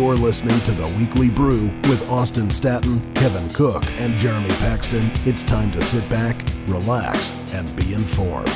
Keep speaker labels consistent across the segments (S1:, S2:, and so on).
S1: You're listening to the Weekly Brew with Austin Staton, Kevin Cook, and Jeremy Paxton. It's time to sit back, relax, and be informed.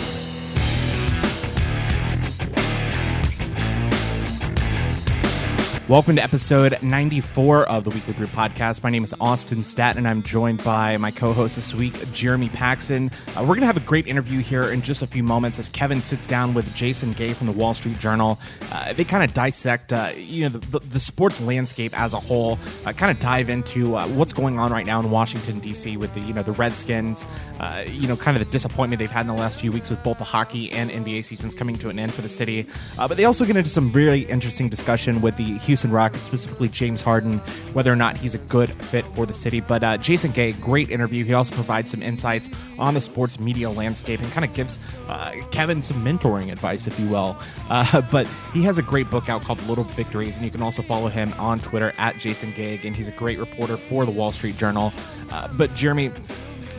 S2: Welcome to episode 94 of the Weekly Brew Podcast. My name is Austin Staton, and I'm joined by my co host this week, Jeremy Paxton. Uh, we're going to have a great interview here in just a few moments as Kevin sits down with Jason Gay from the Wall Street Journal. Uh, they kind of dissect uh, you know, the, the, the, sports landscape as a whole, uh, kind of dive into uh, what's going on right now in Washington, D.C. with the, you know, the Redskins, uh, you know, kind of the disappointment they've had in the last few weeks with both the hockey and NBA seasons coming to an end for the city. but they also get into some really interesting discussion with the Houston Houston Rockets, specifically James Harden, whether or not he's a good fit for the city. But uh, Jason Gay, great interview. He also provides some insights on the sports media landscape and kind of gives uh, Kevin some mentoring advice, if you will. Uh, but he has a great book out called Little Victories, and you can also follow him on Twitter at Jason Gay, and he's a great reporter for the Wall Street Journal. Uh, but Jeremy,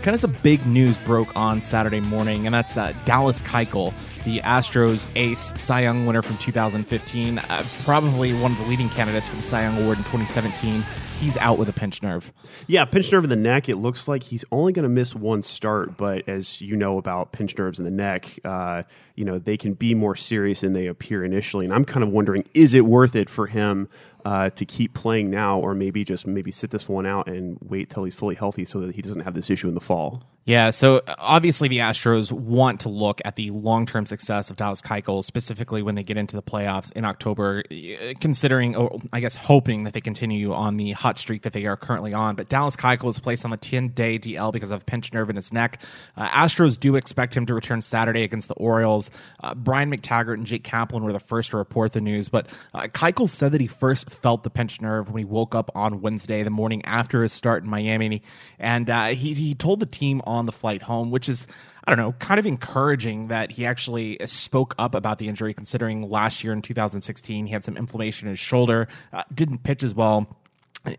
S2: kind of some big news broke on Saturday morning, and that's uh, Dallas Keuchel the Astros ace Cy Young winner from 2015, uh, probably one of the leading candidates for the Cy Young Award in 2017. He's out with a pinched nerve.
S3: Yeah, pinched nerve in the neck. It looks like he's only going to miss one start, but as you know about pinched nerves in the neck, uh, you know they can be more serious than they appear initially. And I'm kind of wondering, is it worth it for him uh, to keep playing now, or maybe just maybe sit this one out and wait till he's fully healthy so that he doesn't have this issue in the fall?
S2: Yeah, so uh, obviously the Astros want to look at the long-term success of Dallas Keuchel, specifically when they get into the playoffs in October, uh, considering, or I guess hoping that they continue on the hot streak that they are currently on. But Dallas Keuchel is placed on the 10-day DL because of a pinched nerve in his neck. Uh, Astros do expect him to return Saturday against the Orioles. Uh, Brian McTaggart and Jake Kaplan were the first to report the news, but uh, Keuchel said that he first felt the pinched nerve when he woke up on Wednesday, the morning after his start in Miami, and uh, he he told the team on the flight home, which is I don't know, kind of encouraging that he actually spoke up about the injury, considering last year in 2016 he had some inflammation in his shoulder, uh, didn't pitch as well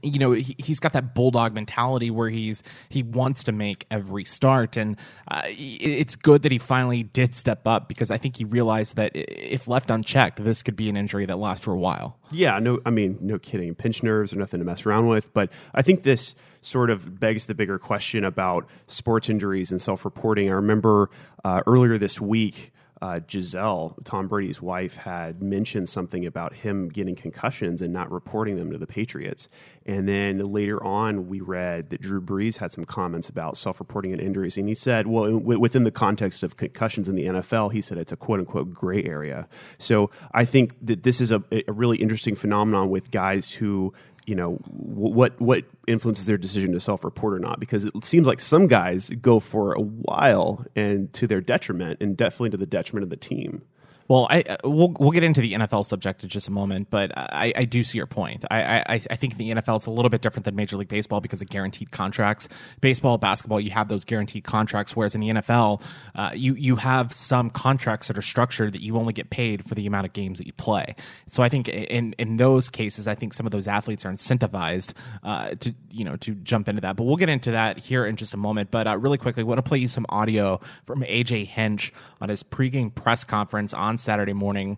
S2: you know he, has got that bulldog mentality where he's he wants to make every start and uh, it's good that he finally did step up because i think he realized that if left unchecked this could be an injury that lasts for a while
S3: yeah no i mean no kidding pinch nerves are nothing to mess around with but i think this sort of begs the bigger question about sports injuries and self-reporting. I remember uh, earlier this week. Uh, Gisele, Tom Brady's wife, had mentioned something about him getting concussions and not reporting them to the Patriots. And then later on, we read that Drew Brees had some comments about self reporting and injuries. And he said, well, w- within the context of concussions in the NFL, he said it's a quote unquote gray area. So I think that this is a, a really interesting phenomenon with guys who you know what what influences their decision to self report or not because it seems like some guys go for a while and to their detriment and definitely to the detriment of the team
S2: well, I uh, we'll we'll get into the NFL subject in just a moment, but I, I do see your point. I, I I think the NFL it's a little bit different than Major League Baseball because of guaranteed contracts. Baseball, basketball, you have those guaranteed contracts, whereas in the NFL, uh, you you have some contracts that are structured that you only get paid for the amount of games that you play. So I think in in those cases, I think some of those athletes are incentivized uh, to you know to jump into that. But we'll get into that here in just a moment. But uh, really quickly, I want to play you some audio from AJ Hinch on his pregame press conference on on Saturday morning.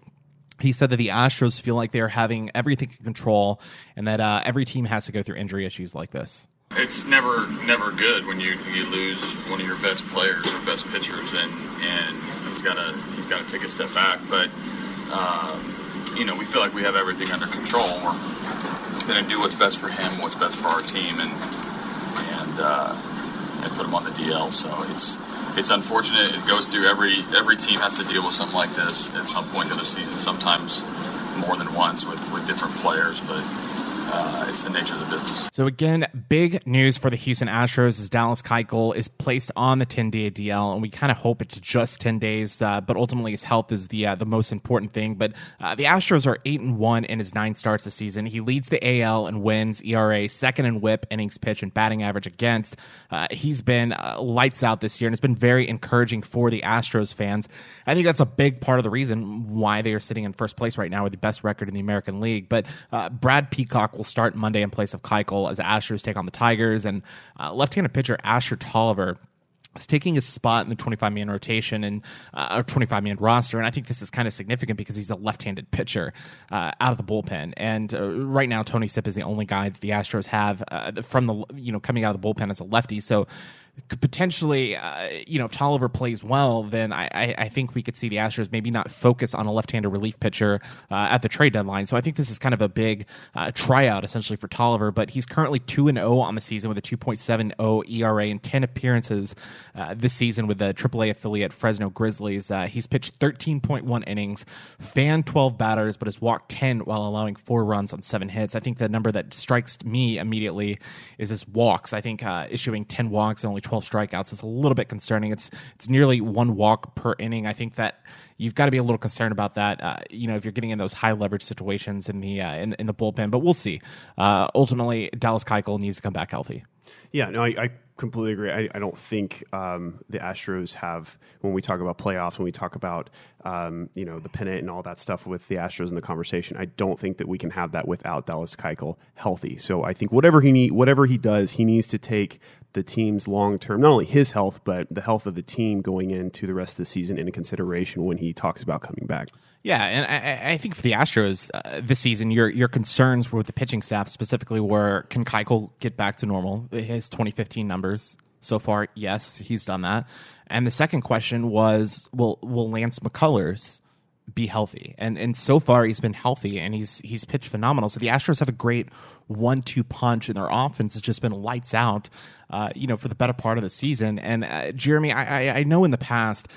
S2: He said that the Astros feel like they're having everything in control and that uh, every team has to go through injury issues like this.
S4: It's never never good when you, you lose one of your best players or best pitchers, and and he's got to he's got to take a step back. But uh, you know we feel like we have everything under control. We're going to do what's best for him, what's best for our team, and and uh, and put him on the DL. So it's it's unfortunate. It goes through every every team has to deal with something like this at some point in the season. Sometimes more than once with, with different players, but uh, it's the nature of the business.
S2: So again, big news for the Houston Astros is Dallas Keuchel is placed on the 10 day DL, and we kind of hope it's just 10 days, uh, but ultimately his health is the uh, the most important thing. But uh, the Astros are eight and one in his nine starts this season. He leads the AL and wins ERA, second in WHIP, innings pitch, and batting average against. Uh, he's been uh, lights out this year, and it's been very encouraging for the Astros fans. I think that's a big part of the reason why they are sitting in first place right now with the best record in the American League. But Brad Peacock will start Monday in place of Keuchel as the Astros take on the Tigers. And uh, left-handed pitcher Ashur Tolliver is taking his spot in the 25 man rotation and uh, or 25 man roster. And I think this is kind of significant because he's a left handed pitcher uh, out of the bullpen. And uh, right now, Tony Sipp is the only guy that the Astros have uh, from the you know coming out of the bullpen as a lefty. So potentially, uh, you know, if Tolliver plays well, then I, I, I, think we could see the Astros maybe not focus on a left-handed relief pitcher uh, at the trade deadline. So I think this is kind of a big uh, tryout essentially for Tolliver. But he's currently two and zero oh on the season with a two point seven zero ERA and ten appearances uh, this season with the AAA affiliate Fresno Grizzlies. Uh, he's pitched thirteen point one innings, fanned twelve batters, but has walked ten while allowing four runs on seven hits. I think the number that strikes me immediately is his walks. I think uh, issuing ten walks and only 12 strikeouts is a little bit concerning. It's it's nearly one walk per inning. I think that you've got to be a little concerned about that. Uh, you know, if you're getting in those high leverage situations in the uh, in, in, the bullpen, but we'll see. Uh, ultimately, Dallas Keuchel needs to come back healthy.
S3: Yeah, no, I, I completely agree. I, I don't think um, the Astros have, when we talk about playoffs, when we talk about um, you know the pennant and all that stuff with the Astros in the conversation, I don't think that we can have that without Dallas Keuchel healthy. So I think whatever he need, whatever he does, he needs to take the team's long term, not only his health, but the health of the team going into the rest of the season into consideration when he talks about coming back.
S2: Yeah, and I, I think for the Astros uh, this season, your your concerns were with the pitching staff specifically were can Keuchel get back to normal? His 2015 numbers so far, yes, he's done that. And the second question was, will will Lance McCullers be healthy? And and so far he's been healthy and he's he's pitched phenomenal. So the Astros have a great one-two punch, and their offense has just been lights out. Uh, you know, for the better part of the season. And uh, Jeremy, I, I I know in the past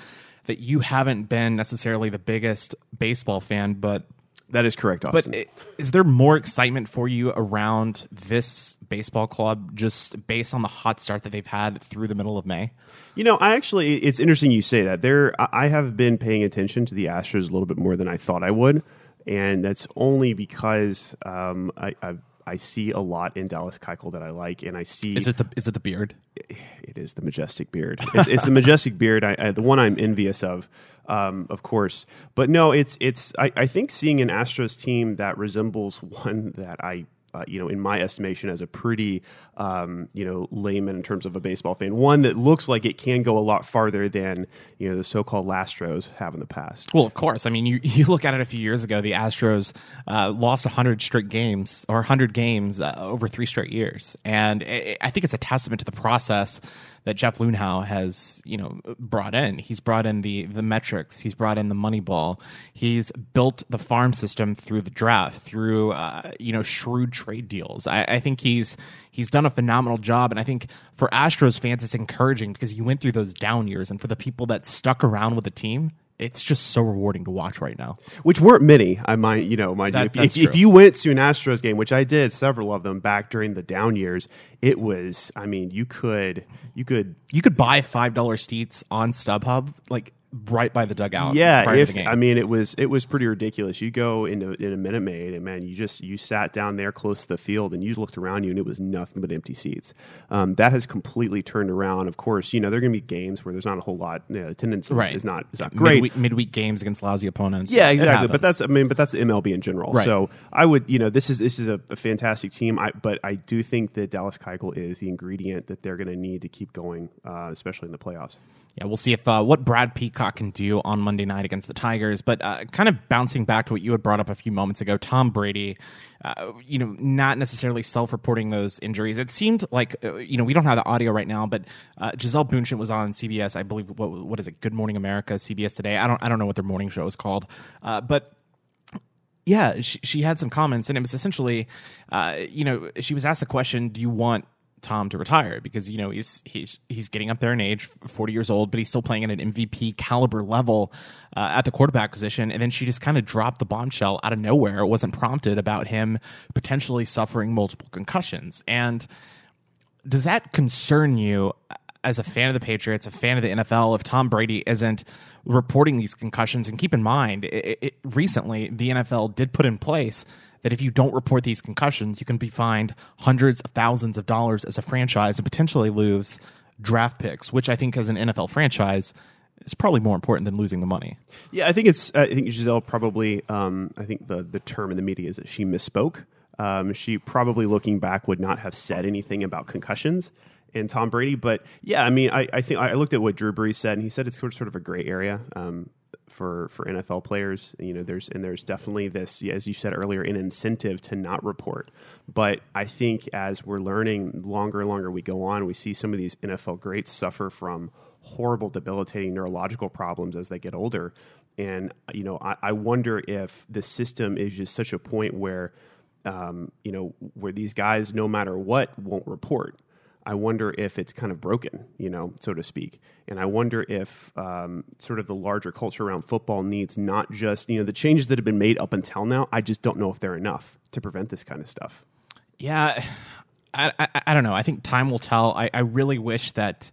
S2: that you haven't been necessarily the biggest baseball fan, but
S3: that is correct, Austin.
S2: But is there more excitement for you around this baseball club just based on the hot start that they've had through the middle of May?
S3: You know, I actually, it's interesting you say that. There, I have been paying attention to the Astros a little bit more than I thought I would, and that's only because um, I, I've I see a lot in Dallas Keuchel that I like, and I see.
S2: Is it the is it the beard?
S3: It is the majestic beard. It's, it's the majestic beard. I, I, the one I'm envious of, um, of course. But no, it's it's. I, I think seeing an Astros team that resembles one that I uh, you know, in my estimation, as a pretty, um, you know, layman in terms of a baseball fan. One that looks like it can go a lot farther than you know the so-called Lastros have in the past.
S2: Well, of course. I mean, you you look at it a few years ago. The Astros uh, lost hundred straight games or hundred games uh, over three straight years, and it, I think it's a testament to the process that Jeff Luhnow has, you know, brought in. He's brought in the the metrics. He's brought in the money ball. He's built the farm system through the draft, through uh, you know shrewd trade deals. I, I think he's he's done a phenomenal job, and I think for Astros fans, it's encouraging because you went through those down years, and for the people that stuck around with the team, it's just so rewarding to watch right now.
S3: Which weren't many. I might, you know, mind that, you. If, if, you went to an Astros game, which I did, several of them back during the down years, it was. I mean, you could, you could,
S2: you could buy five dollar seats on StubHub, like right by the dugout.
S3: Yeah, if I mean it was it was pretty ridiculous. You go into in a Minute Maid and man, you just you sat down there close to the field and you looked around you and it was nothing but empty seats. Um, that has completely turned around. Of course, you know there are going to be games where there's not a whole lot. You know, attendance is, right. is not is not great.
S2: Midweek, midweek, games against lousy opponents.
S3: Yeah, exactly. But that's I mean, but that's the MLB in general. Right. So I would you know this is this is a, a fantastic team. I, but I do think that Dallas Keuchel is the ingredient that they're going to need to keep going, uh, especially in the playoffs
S2: yeah, we'll see if uh, what Brad Peacock can do on Monday night against the Tigers. But uh, kind of bouncing back to what you had brought up a few moments ago, Tom Brady, uh, you know, not necessarily self-reporting those injuries. It seemed like uh, you know we don't have the audio right now, but uh, Gisele Bündchen was on CBS, I believe. What what is it? Good Morning America, CBS today. I don't I don't know what their morning show is called, uh, but yeah, she, she, had some comments, and it was essentially, uh, you know, she was asked a question: Do you want Tom to retire because you know he's he's he's getting up there in age, forty years old, but he's still playing at an MVP caliber level uh, at the quarterback position. And then she just kind of dropped the bombshell out of nowhere. It wasn't prompted about him potentially suffering multiple concussions. And does that concern you as a fan of the Patriots, a fan of the NFL, if Tom Brady isn't reporting these concussions? And keep in mind, it, it, recently the NFL did put in place that if you don't report these concussions, you can be fined hundreds of thousands of dollars as a franchise and potentially lose draft picks, which I think as an NFL franchise is probably more important than losing the money.
S3: Yeah, I think it's. I think Gisele probably. Um, I think the the term in the media is that she misspoke. Um, she probably looking back would not have said anything about concussions and Tom Brady. But yeah, I mean, I, I think I looked at what Drew Brees said, and he said it's sort of, sort of a gray area. Um, for, for NFL players, you know, there's and there's definitely this, as you said earlier, an incentive to not report. But I think as we're learning longer and longer we go on, we see some of these NFL greats suffer from horrible, debilitating neurological problems as they get older. And you know, I, I wonder if the system is just such a point where, um, you know, where these guys, no matter what, won't report. I wonder if it's kind of broken, you know, so to speak. And I wonder if um, sort of the larger culture around football needs not just, you know, the changes that have been made up until now. I just don't know if they're enough to prevent this kind of stuff.
S2: Yeah, I, I, I don't know. I think time will tell. I, I really wish that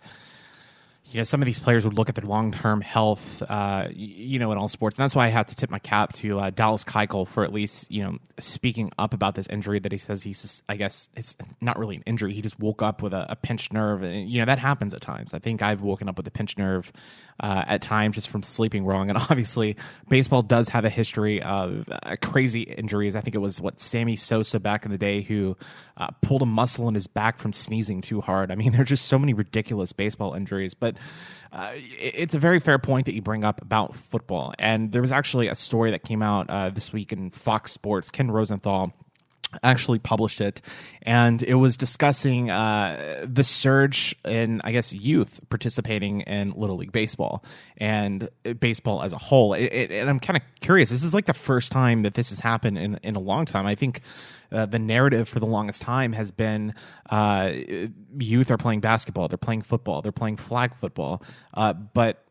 S2: you know, some of these players would look at their long term health, uh, you know, in all sports. And that's why I have to tip my cap to uh, Dallas Keuchel for at least, you know, speaking up about this injury that he says he's, I guess it's not really an injury. He just woke up with a, a pinched nerve. And, you know, that happens at times. I think I've woken up with a pinched nerve uh, at times just from sleeping wrong. And obviously, baseball does have a history of uh, crazy injuries. I think it was what Sammy Sosa back in the day who uh, pulled a muscle in his back from sneezing too hard. I mean, there's just so many ridiculous baseball injuries. But uh, it's a very fair point that you bring up about football. And there was actually a story that came out uh, this week in Fox Sports. Ken Rosenthal actually published it and it was discussing uh, the surge in i guess youth participating in little league baseball and baseball as a whole. It, it, and i'm kind of curious this is like the first time that this has happened in, in a long time. I think uh, the narrative for the longest time has been uh, youth are playing basketball they're playing football they're playing flag football uh, but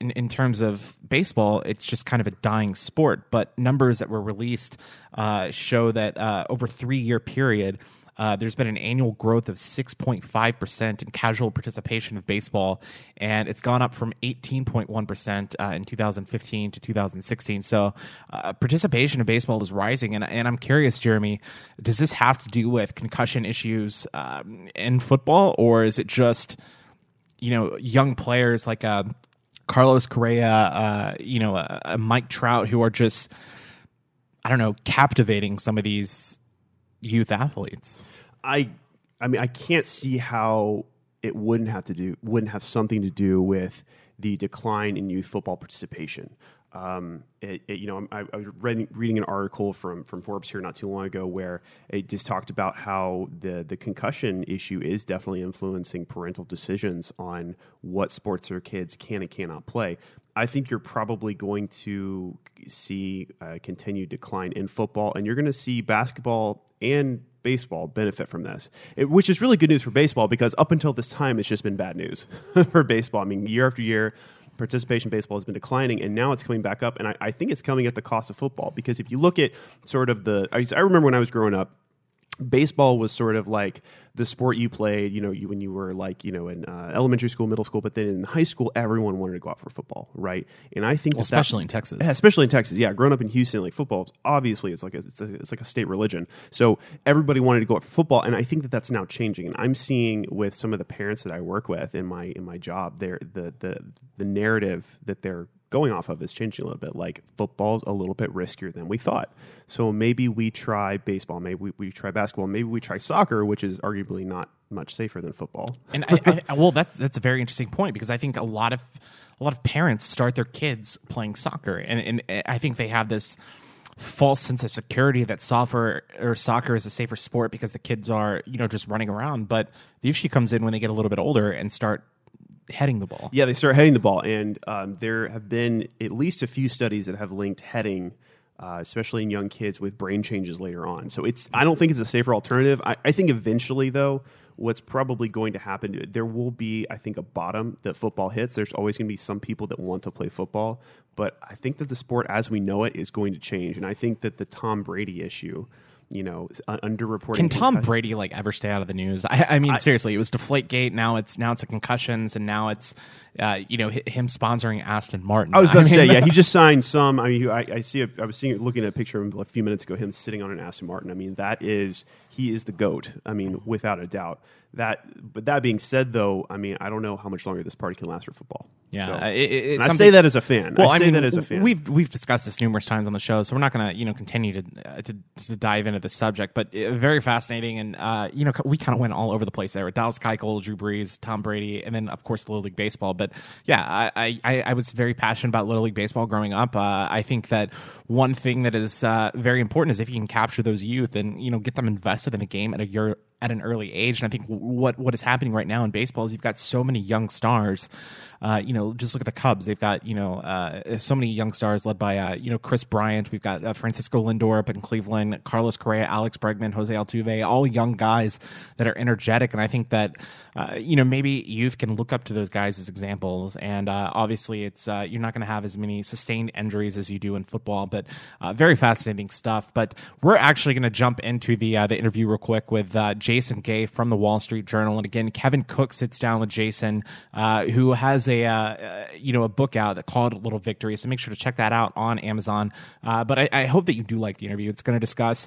S2: in, in terms of baseball, it's just kind of a dying sport. But numbers that were released uh, show that uh, over three year period, uh, there's been an annual growth of 6.5% in casual participation of baseball, and it's gone up from 18.1% uh, in 2015 to 2016. So, uh, participation in baseball is rising. And, and I'm curious, Jeremy, does this have to do with concussion issues um, in football, or is it just, you know, young players like, uh, Carlos Correa, uh, you know, uh, Mike Trout, who are just, I don't know, captivating some of these youth athletes.
S3: I, I mean, I can't see how it wouldn't have to do, wouldn't have something to do with the decline in youth football participation. Um, it, it, you know, I, I was reading, reading an article from from Forbes here not too long ago where it just talked about how the the concussion issue is definitely influencing parental decisions on what sports their kids can and cannot play. I think you're probably going to see a continued decline in football, and you're going to see basketball and baseball benefit from this, it, which is really good news for baseball because up until this time, it's just been bad news for baseball. I mean, year after year, participation baseball has been declining, and now it's coming back up. And I, I, think it's coming at the cost of football because if you look at sort of the, I, I remember when I was growing up, baseball was sort of like the sport you played, you know, you, when you were like, you know, in uh, elementary school, middle school, but then in high school, everyone wanted to go out for football, right? And I think,
S2: well,
S3: that
S2: especially
S3: that,
S2: in Texas, yeah,
S3: especially in Texas, yeah, growing up in Houston, like football, obviously, it's like a, it's, a, it's like a state religion. So everybody wanted to go out for football, and I think that that's now changing. And I'm seeing with some of the parents that I work with in my in my job, there the the the narrative that they're going off of is changing a little bit. Like football's a little bit riskier than we thought. So maybe we try baseball, maybe we, we try basketball, maybe we try soccer, which is arguably not much safer than football.
S2: And I, I, well, that's that's a very interesting point because I think a lot of a lot of parents start their kids playing soccer, and, and eh, I think they have this false sense of security that soccer or soccer is a safer sport because the kids are you know just running around. But the issue comes in when they get a little bit older and start heading the ball.
S3: Yeah, they start heading the ball, and um, there have been at least a few studies that have linked heading. Uh, especially in young kids with brain changes later on. So it's I don't think it's a safer alternative. I, I think eventually though, what's probably going to happen there will be I think a bottom that football hits. There's always going to be some people that want to play football, but I think that the sport as we know it is going to change, and I think that the Tom Brady issue you know, underreporting.
S2: Can Tom Brady like ever stay out of the news? I, I mean, I, seriously, it was Deflategate. Now it's now it's a concussions, and now it's uh, you know him sponsoring Aston Martin.
S3: I was about
S2: I
S3: to
S2: mean,
S3: say, yeah, he just signed some. I mean, I, I see. A, I was seeing, looking at a picture of him a few minutes ago. Him sitting on an Aston Martin. I mean, that is he is the goat. I mean, without a doubt. That, but that being said, though, I mean, I don't know how much longer this party can last for football.
S2: Yeah,
S3: So-
S2: it- it-
S3: I say that as a fan.
S2: Well,
S3: I
S2: I,
S3: say
S2: mean,
S3: that as a fan.
S2: we've we've discussed this numerous times on the show, so we're not going to you know continue to, uh, to to dive into the subject. But uh, very fascinating, and uh, you know we kind of went all over the place there with Dallas Keuchel, Drew Brees, Tom Brady, and then of course the Little League baseball. But yeah, I I, I was very passionate about Little League baseball growing up. Uh, I think that one thing that is uh, very important is if you can capture those youth and you know get them invested in the game at a year at an early age. And I think what what is happening right now in baseball is you've got so many young stars. Uh, you know, just look at the Cubs. They've got you know uh, so many young stars led by uh, you know Kris Bryant. We've got uh, Francisco Lindor up in Cleveland, Carlos Correa, Alex Bregman, Jose Altuve, all young guys that are energetic. And I think that uh, you know maybe youth can look up to those guys as examples. And uh, obviously, it's you're not going to have as many sustained injuries as you do in football, but very fascinating stuff. But we're actually going to jump into the the interview real quick with uh, Jason Gay from the Wall Street Journal. And again, Kevin Cook sits down with Jason, uh, who has a uh, uh, you know a book out that called Little Victory. So make sure to check that out on Amazon. Uh, but I, I hope that you do like the interview. It's going to discuss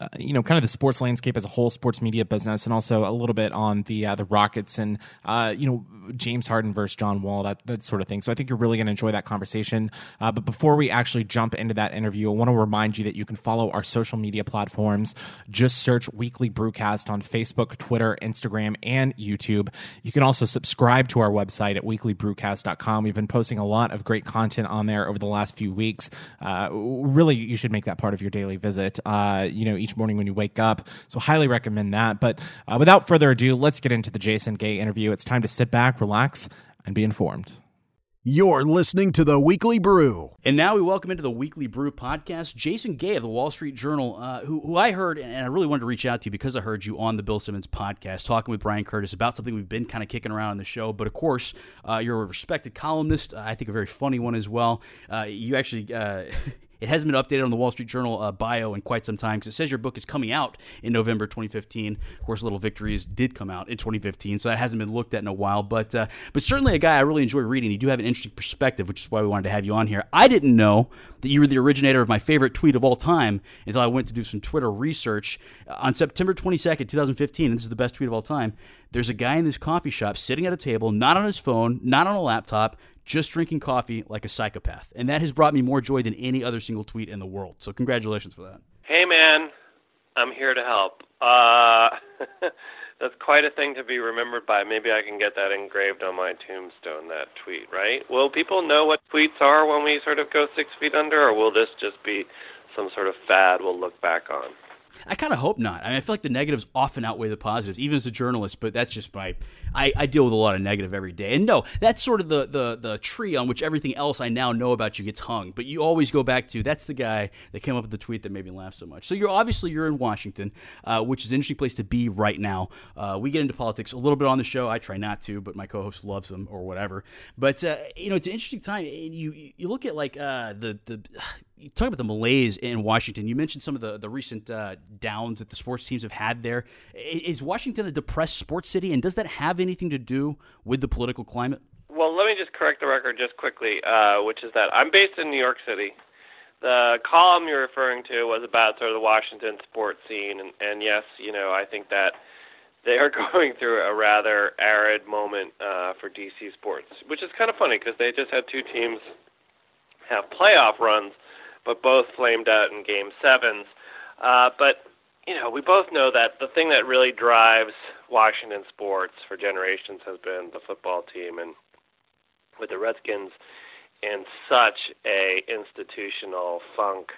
S2: uh, you know, kind of the sports landscape as a whole, sports media business, and also a little bit on the uh, the Rockets and uh, you know James Harden versus John Wall, that that sort of thing. So I think you're really going to enjoy that conversation. Uh, but before we actually jump into that interview, I want to remind you that you can follow our social media platforms. Just search Weekly Brewcast on Facebook, Twitter, Instagram, and YouTube. You can also subscribe to our website at weeklybrewcast.com. We've been posting a lot of great content on there over the last few weeks. Uh, really, you should make that part of your daily visit. Uh, you know, each morning when you wake up. So highly recommend that. But uh, without further ado, let's get into the Jason Gay interview. It's time to sit back, relax, and be informed.
S1: You're listening to the Weekly Brew.
S5: And now we welcome into the Weekly Brew podcast Jason Gay of the Wall Street Journal, uh, who, who I heard, and I really wanted to reach out to you because I heard you on the Bill Simmons podcast talking with Bryan Curtis about something we've been kind of kicking around on the show. But of course, uh, you're a respected columnist, I think a very funny one as well. Uh, you actually. It hasn't been updated on the Wall Street Journal uh, bio in quite some time because it says your book is coming out in November 2015. Of course, Little Victories did come out in 2015, so that hasn't been looked at in a while. But uh, but certainly a guy I really enjoy reading. You do have an interesting perspective, which is why we wanted to have you on here. I didn't know that you were the originator of my favorite tweet of all time until I went to do some Twitter research. Uh, on September 22nd, 2015, and this is the best tweet of all time, there's a guy in this coffee shop sitting at a table, not on his phone, not on a laptop, just drinking coffee like a psychopath. And that has brought me more joy than any other single tweet in the world. So congratulations for that.
S6: Hey man, I'm here to help. Uh, that's quite a thing to be remembered by. Maybe I can get that engraved on my tombstone, that tweet, right? Will people know what tweets are when we sort of go six feet under, or will this just be some sort of fad we'll look back on?
S5: I kind of hope not. I mean, I feel like the negatives often outweigh the positives, even as a journalist. But that's just my. I, I deal with a lot of negative every day, and no, that's sort of the, the the tree on which everything else I now know about you gets hung. But you always go back to that's the guy that came up with the tweet that made me laugh so much. So you're obviously you're in Washington, uh, which is an interesting place to be right now. Uh, we get into politics a little bit on the show. I try not to, but my co-host loves them or whatever. But uh, you know, it's an interesting time. And you you look at like uh, the the you talk about the malaise in Washington. You mentioned some of the the recent uh, downs that the sports teams have had there. Is Washington a depressed sports city, and does that have anything to do with the political climate?
S6: Well, let me just correct the record just quickly, uh, which is that I'm based in New York City. The column you're referring to was about sort of the Washington sports scene, and, and yes, you know, I think that they are going through a rather arid moment uh, for DC sports, which is kind of funny because they just had two teams have playoff runs, but both flamed out in game sevens. Uh, but you know, we both know that the thing that really drives Washington sports for generations has been the football team, and with the Redskins in such a institutional funk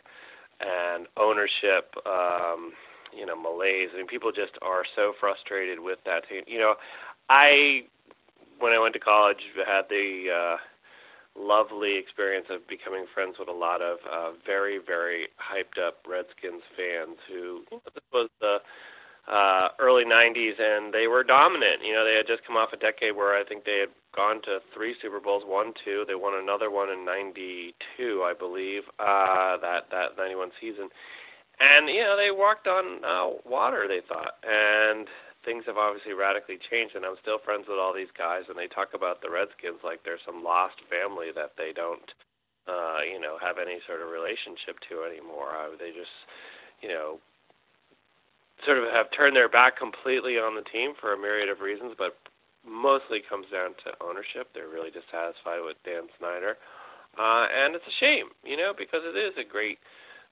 S6: and ownership, um, you know, malaise. I mean, people just are so frustrated with that team. You know, I when I went to college had the uh, lovely experience of becoming friends with a lot of uh, very, very hyped up Redskins fans who you know, this was the uh, early 90s and they were dominant. You know, they had just come off a decade where I think they had gone to three Super Bowls, won two. They won another one in 92, I believe, uh, that, that 91 season. And, you know, they walked on uh, water, they thought. And things have obviously radically changed, and I'm still friends with all these guys, and they talk about the Redskins like they're some lost family that they don't, uh, you know, have any sort of relationship to anymore. Uh, they just, you know, sort of have turned their back completely on the team for a myriad of reasons, but mostly comes down to ownership. They're really dissatisfied with Dan Snyder, uh, and it's a shame, you know, because it is a great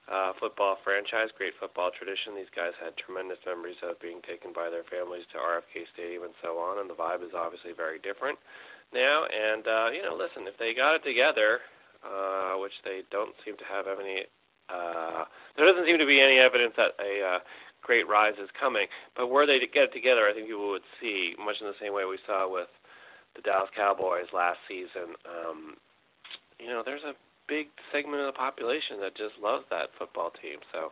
S6: uh, football franchise, great football tradition. These guys had tremendous memories of being taken by their families to RFK Stadium and so on, and the vibe is obviously very different now. And uh, you know, listen, if they got it together, uh, which they don't seem to have any, uh, there doesn't seem to be any evidence that a uh, great rise is coming. But were they to get it together, I think people would see, much in the same way we saw with the Dallas Cowboys last season. Um, you know, there's a big segment of the population that just loves that football team. So,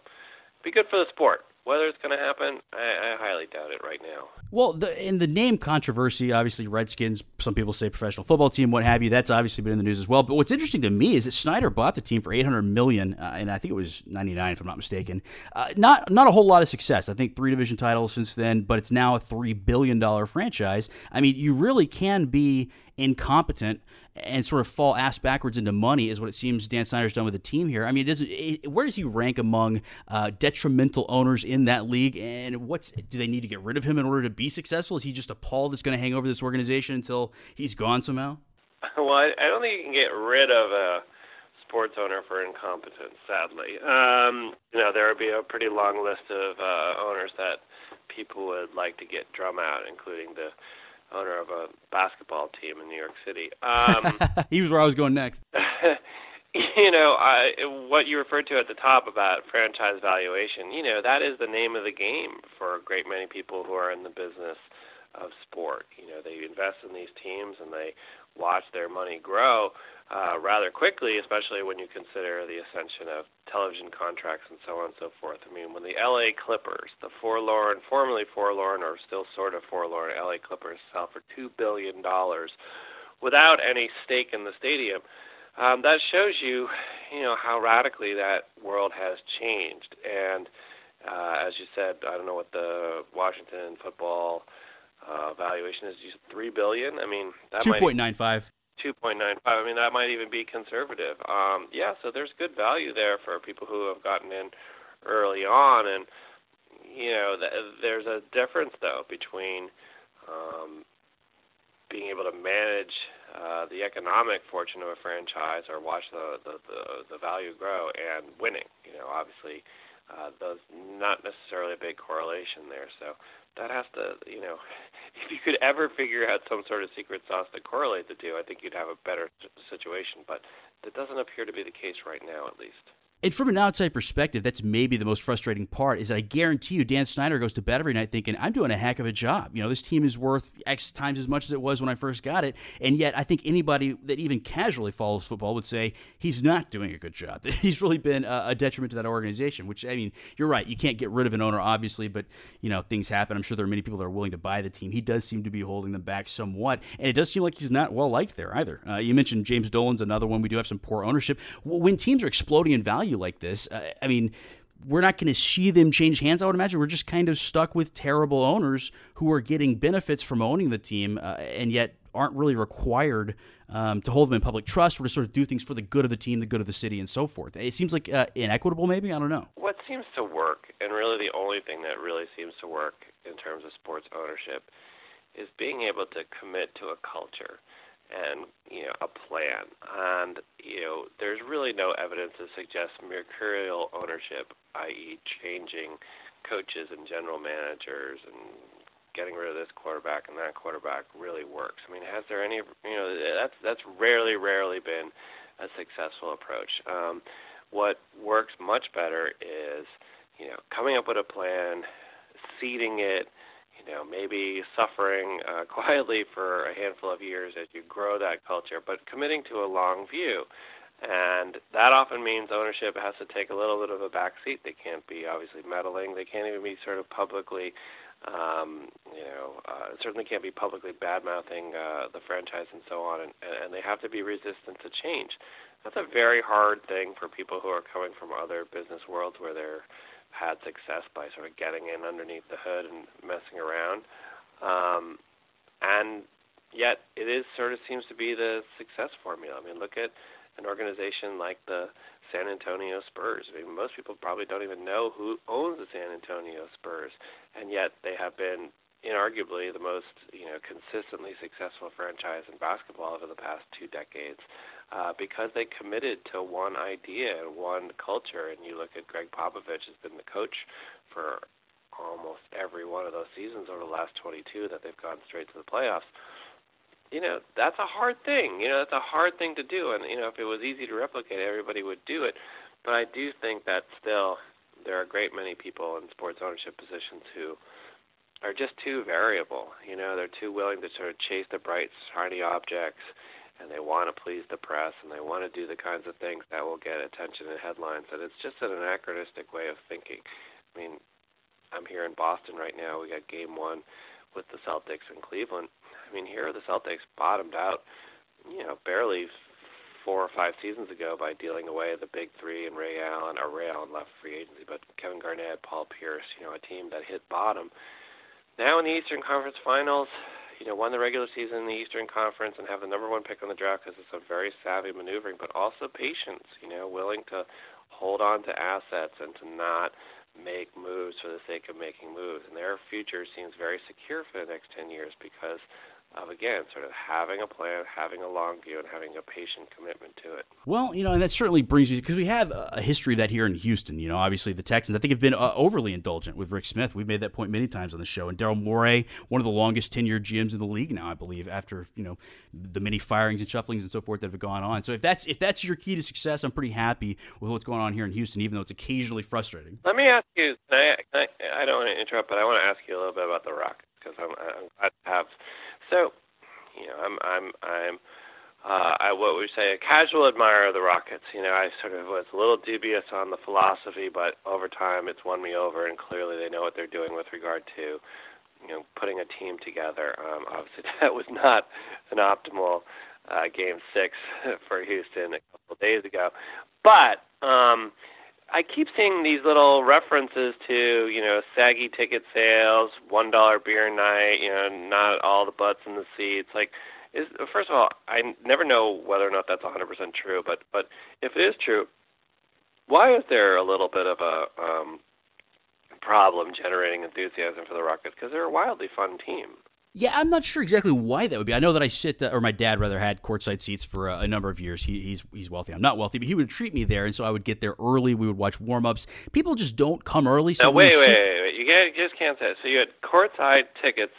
S6: be good for the sport. Whether it's going to happen, I, I, highly doubt it right now.
S5: Well, the, in the name controversy, obviously Redskins, some people say professional football team, what have you. That's obviously been in the news as well. But what's interesting to me is that Snyder bought the team for eight hundred million, uh, and I think it was ninety nine, if I'm not mistaken. Uh, not not a whole lot of success. I think three division titles since then, but it's now a three billion dollar franchise. I mean, you really can be incompetent and sort of fall ass backwards into money is what it seems Dan Snyder's done with the team here. I mean, does it, where does he rank among uh, detrimental owners in that league? And what's do they need to get rid of him in order to be successful? Is he just a pall that's going to hang over this organization until he's gone somehow?
S6: Well, I, I don't think you can get rid of a sports owner for incompetence. Sadly, um, you know there would be a pretty long list of uh, owners that people would like to get drum out, including the owner of a basketball team in New York City. Um,
S5: he was where I was going next.
S6: you know, I, what you referred to at the top about franchise valuation, you know, that is the name of the game for a great many people who are in the business of sport. You know, they invest in these teams and they watch their money grow uh, rather quickly, especially when you consider the ascension of television contracts and so on and so forth. I mean, when the LA Clippers, the forlorn, formerly forlorn or still sort of forlorn LA Clippers, sell for two billion dollars without any stake in the stadium, um, that shows you, you know, how radically that world has changed. And uh, as you said, I don't know what the Washington football uh, valuation is. You said three billion. I mean, that
S5: two point nine five.
S6: 2.95. I mean, that might even be conservative. Um, yeah, so there's good value there for people who have gotten in early on, and you know, th- there's a difference though between um, being able to manage uh, the economic fortune of a franchise or watch the, the the the value grow and winning. You know, obviously, uh, those not necessarily a big correlation there. So that has to, you know, if you could ever figure out some sort of secret sauce to correlate the two, I think you'd have a better situation. But that doesn't appear to be the case right now, at least
S5: and from an outside perspective, that's maybe the most frustrating part. Is I guarantee you, Dan Snyder goes to bed every night thinking, "I'm doing a heck of a job. You know, this team is worth X times as much as it was when I first got it." And yet, I think anybody that even casually follows football would say he's not doing a good job. he's really been a, detriment to that organization. Which I mean, you're right. You can't get rid of an owner, obviously, but you know, things happen. I'm sure there are many people that are willing to buy the team. He does seem to be holding them back somewhat, and it does seem like he's not well liked there either. Uh, you mentioned James Dolan's another one. We do have some poor ownership. When teams are exploding in value like this. Uh, I mean, we're not going to see them change hands. I would imagine we're just kind of stuck with terrible owners who are getting benefits from owning the team, uh, and yet aren't really required um, to hold them in public trust or to sort of do things for the good of the team, the good of the city, and so forth. It seems like uh, inequitable, maybe. I don't know.
S6: What seems to work, and really the only thing that really seems to work in terms of sports ownership, is being able to commit to a culture and you know a plan. And you know, there's really no evidence to suggest mercurial ownership, i.e., changing coaches and general managers and getting rid of this quarterback and that quarterback really works. I mean, has there any you know that's that's rarely rarely been a successful approach. Um, what works much better is you know coming up with a plan, seeding it you know, maybe suffering uh, quietly for a handful of years as you grow that culture, but committing to a long view. And that often means ownership has to take a little bit of a back seat. They can't be obviously meddling. They can't even be sort of publicly, um, you know, uh, certainly can't be publicly bad mouthing uh, the franchise and so on. And, and they have to be resistant to change. That's a very hard thing for people who are coming from other business worlds where they're had success by sort of getting in underneath the hood and messing around. Um, and yet, it is sort of seems to be the success formula. I mean, look at an organization like the San Antonio Spurs. I mean, most people probably don't even know who owns the San Antonio Spurs, and yet they have been inarguably the most you know consistently successful franchise in basketball over the past two decades uh, because they committed to one idea and one culture. And you look at Gregg Popovich has been the coach for almost every one of those seasons over the last 22 that they've gone straight to the playoffs. You know that's a hard thing. You know that's a hard thing to do, and you know if it was easy to replicate, everybody would do it. But I do think that still there are a great many people in sports ownership positions who are just too variable. You know, they're too willing to sort of chase the bright, shiny objects, and they want to please the press, and they want to do the kinds of things that will get attention and headlines. And it's just an anachronistic way of thinking. I mean, I'm here in Boston right now. We got Game One with the Celtics in Cleveland. I mean, here the Celtics bottomed out, you know, barely four or five seasons ago by dealing away the big three and Ray Allen, or Ray Allen left free agency, but Kevin Garnett, Paul Pierce, you know, a team that hit bottom now in the Eastern Conference Finals, you know, won the regular season in the Eastern Conference and have the number one pick on the draft because it's a very savvy maneuvering, but also patience. You know, willing to hold on to assets and to not make moves for the sake of making moves. And their future seems very secure for the next 10 years because of again sort of having a plan, having a long view, and having a patient commitment to it.
S5: Well, you know, and that certainly brings me because we have a history of that here in Houston. You know, obviously the Texans I think have been uh, overly indulgent with Rick Smith. We've made that point many times on the show, and Daryl Morey, one of the longest tenured GMs in the league now, I believe, after you know the many firings and shufflings and so forth that have gone on. So if that's if that's your key to success, I'm pretty happy with what's going on here in Houston, even though it's occasionally frustrating.
S6: Let me ask you. I, I, I don't want to interrupt, but I want to ask you a little bit about the Rockets because I'm, I'm glad to have so, you know, I'm I'm I'm uh, I what we say a casual admirer of the Rockets. You know, I sort of was a little dubious on the philosophy, but over time it's won me over, and clearly they know what they're doing with regard to you know putting a team together. Um, obviously, that was not an optimal uh, game six for Houston a couple of days ago, but um, I keep seeing these little references to, you know, saggy ticket sales, one dollar beer night, you know, not all the butts in the seats. Like, is first of all, I never know whether or not that's 100% true, but but if it is true, why is there a little bit of a um, problem generating enthusiasm for the Rockets? Because they're a wildly fun team.
S5: Yeah, I'm not sure exactly why that would be. I know that I sit, uh, or my dad rather, had courtside seats for a, a number of years. He, he's he's wealthy. I'm not wealthy, but he would treat me there, and so I would get there early. We would watch warm ups. People just don't come early. So
S6: now, wait, wait, wait, wait, You, can't, you just can't say it. So you had courtside tickets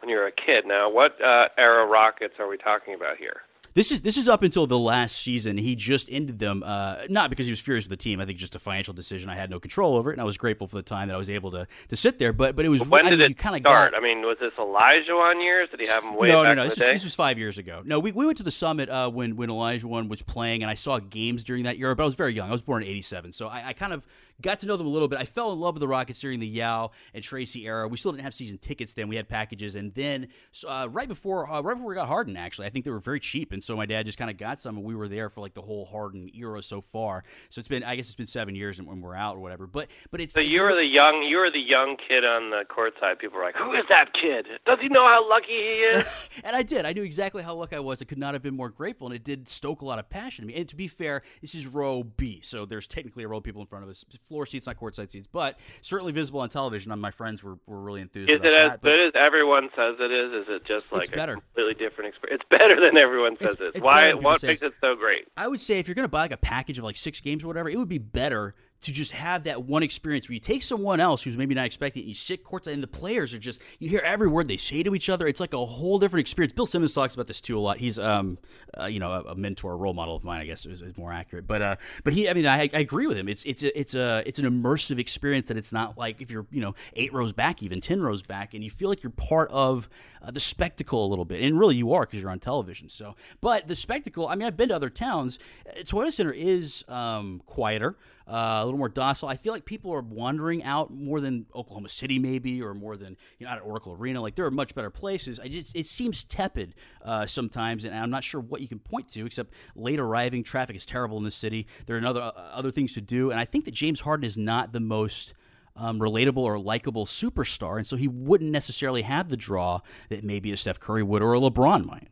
S6: when you were a kid. Now, what uh, era Rockets are we talking about here?
S5: This is this is up until the last season. He just ended them, uh, not because he was furious with the team. I think just a financial decision. I had no control over it, and I was grateful for the time that I was able to, to sit there. But but it was
S6: when
S5: I
S6: did
S5: mean,
S6: it
S5: kind of
S6: start?
S5: got.
S6: I mean, was this Olajuwon years? Did he have him way
S5: no,
S6: back
S5: no, no. This this was five years ago. No, we, we went to the summit uh, when when one was playing, and I saw games during that year. But I was very young. I was born in '87, so I, I kind of got to know them a little bit. I fell in love with the Rockets during the Yao and Tracy era. We still didn't have season tickets then. We had packages, and then uh, right before uh, right before we got Harden, actually, I think they were very cheap, and so my dad just kind of got some, and we were there for like the whole Harden era so far. So it's been, I guess, it's been seven years, and when we're out or whatever. But but it's
S6: So you were the young, you were the young kid on the court side. People were like, "Who is that kid? Does he know how lucky he is?"
S5: and I did. I knew exactly how lucky I was. I could not have been more grateful, and it did stoke a lot of passion in me. And to be fair, this is row B, so there's technically a row of people in front of us. Floor seats, not courtside seats, but certainly visible on television. And my friends were, were really enthused.
S6: Is it as
S5: that,
S6: good as everyone says it is? Is it just like
S5: better.
S6: a completely different experience? It's better than everyone says
S5: It's-
S6: it.
S5: it's
S6: Why? What makes it so great?
S5: I would say if you're going to buy like a package of like six games or whatever, it would be better to just have that one experience where you take someone else who's maybe not expecting it, you sit courtside, and the players are just you hear every word they say to each other. It's like a whole different experience. Bill Simmons talks about this too a lot. He's um uh, you know a, a mentor, a role model of mine, I guess is, is more accurate. But uh but he, I mean, I, I agree with him. It's it's a, it's a it's an immersive experience that it's not like if you're you know eight rows back, even ten rows back, and you feel like you're part of uh, the spectacle a little bit. And really, you are because you're on television. So, but the spectacle. I mean, I've been to other towns. Uh, Toyota Center is um, quieter, uh, a little more docile. I feel like people are wandering out more than Oklahoma City, maybe, or more than you know, at Oracle Arena. Like there are much better places. I just it seems tepid uh, sometimes, and I'm not sure what you can point to except late arriving. Traffic is terrible in this city. There are other uh, other things to do, and I think that James Harden is not the most um, relatable or likable superstar, and so he wouldn't necessarily have the draw that maybe a Steph Curry would or a LeBron might.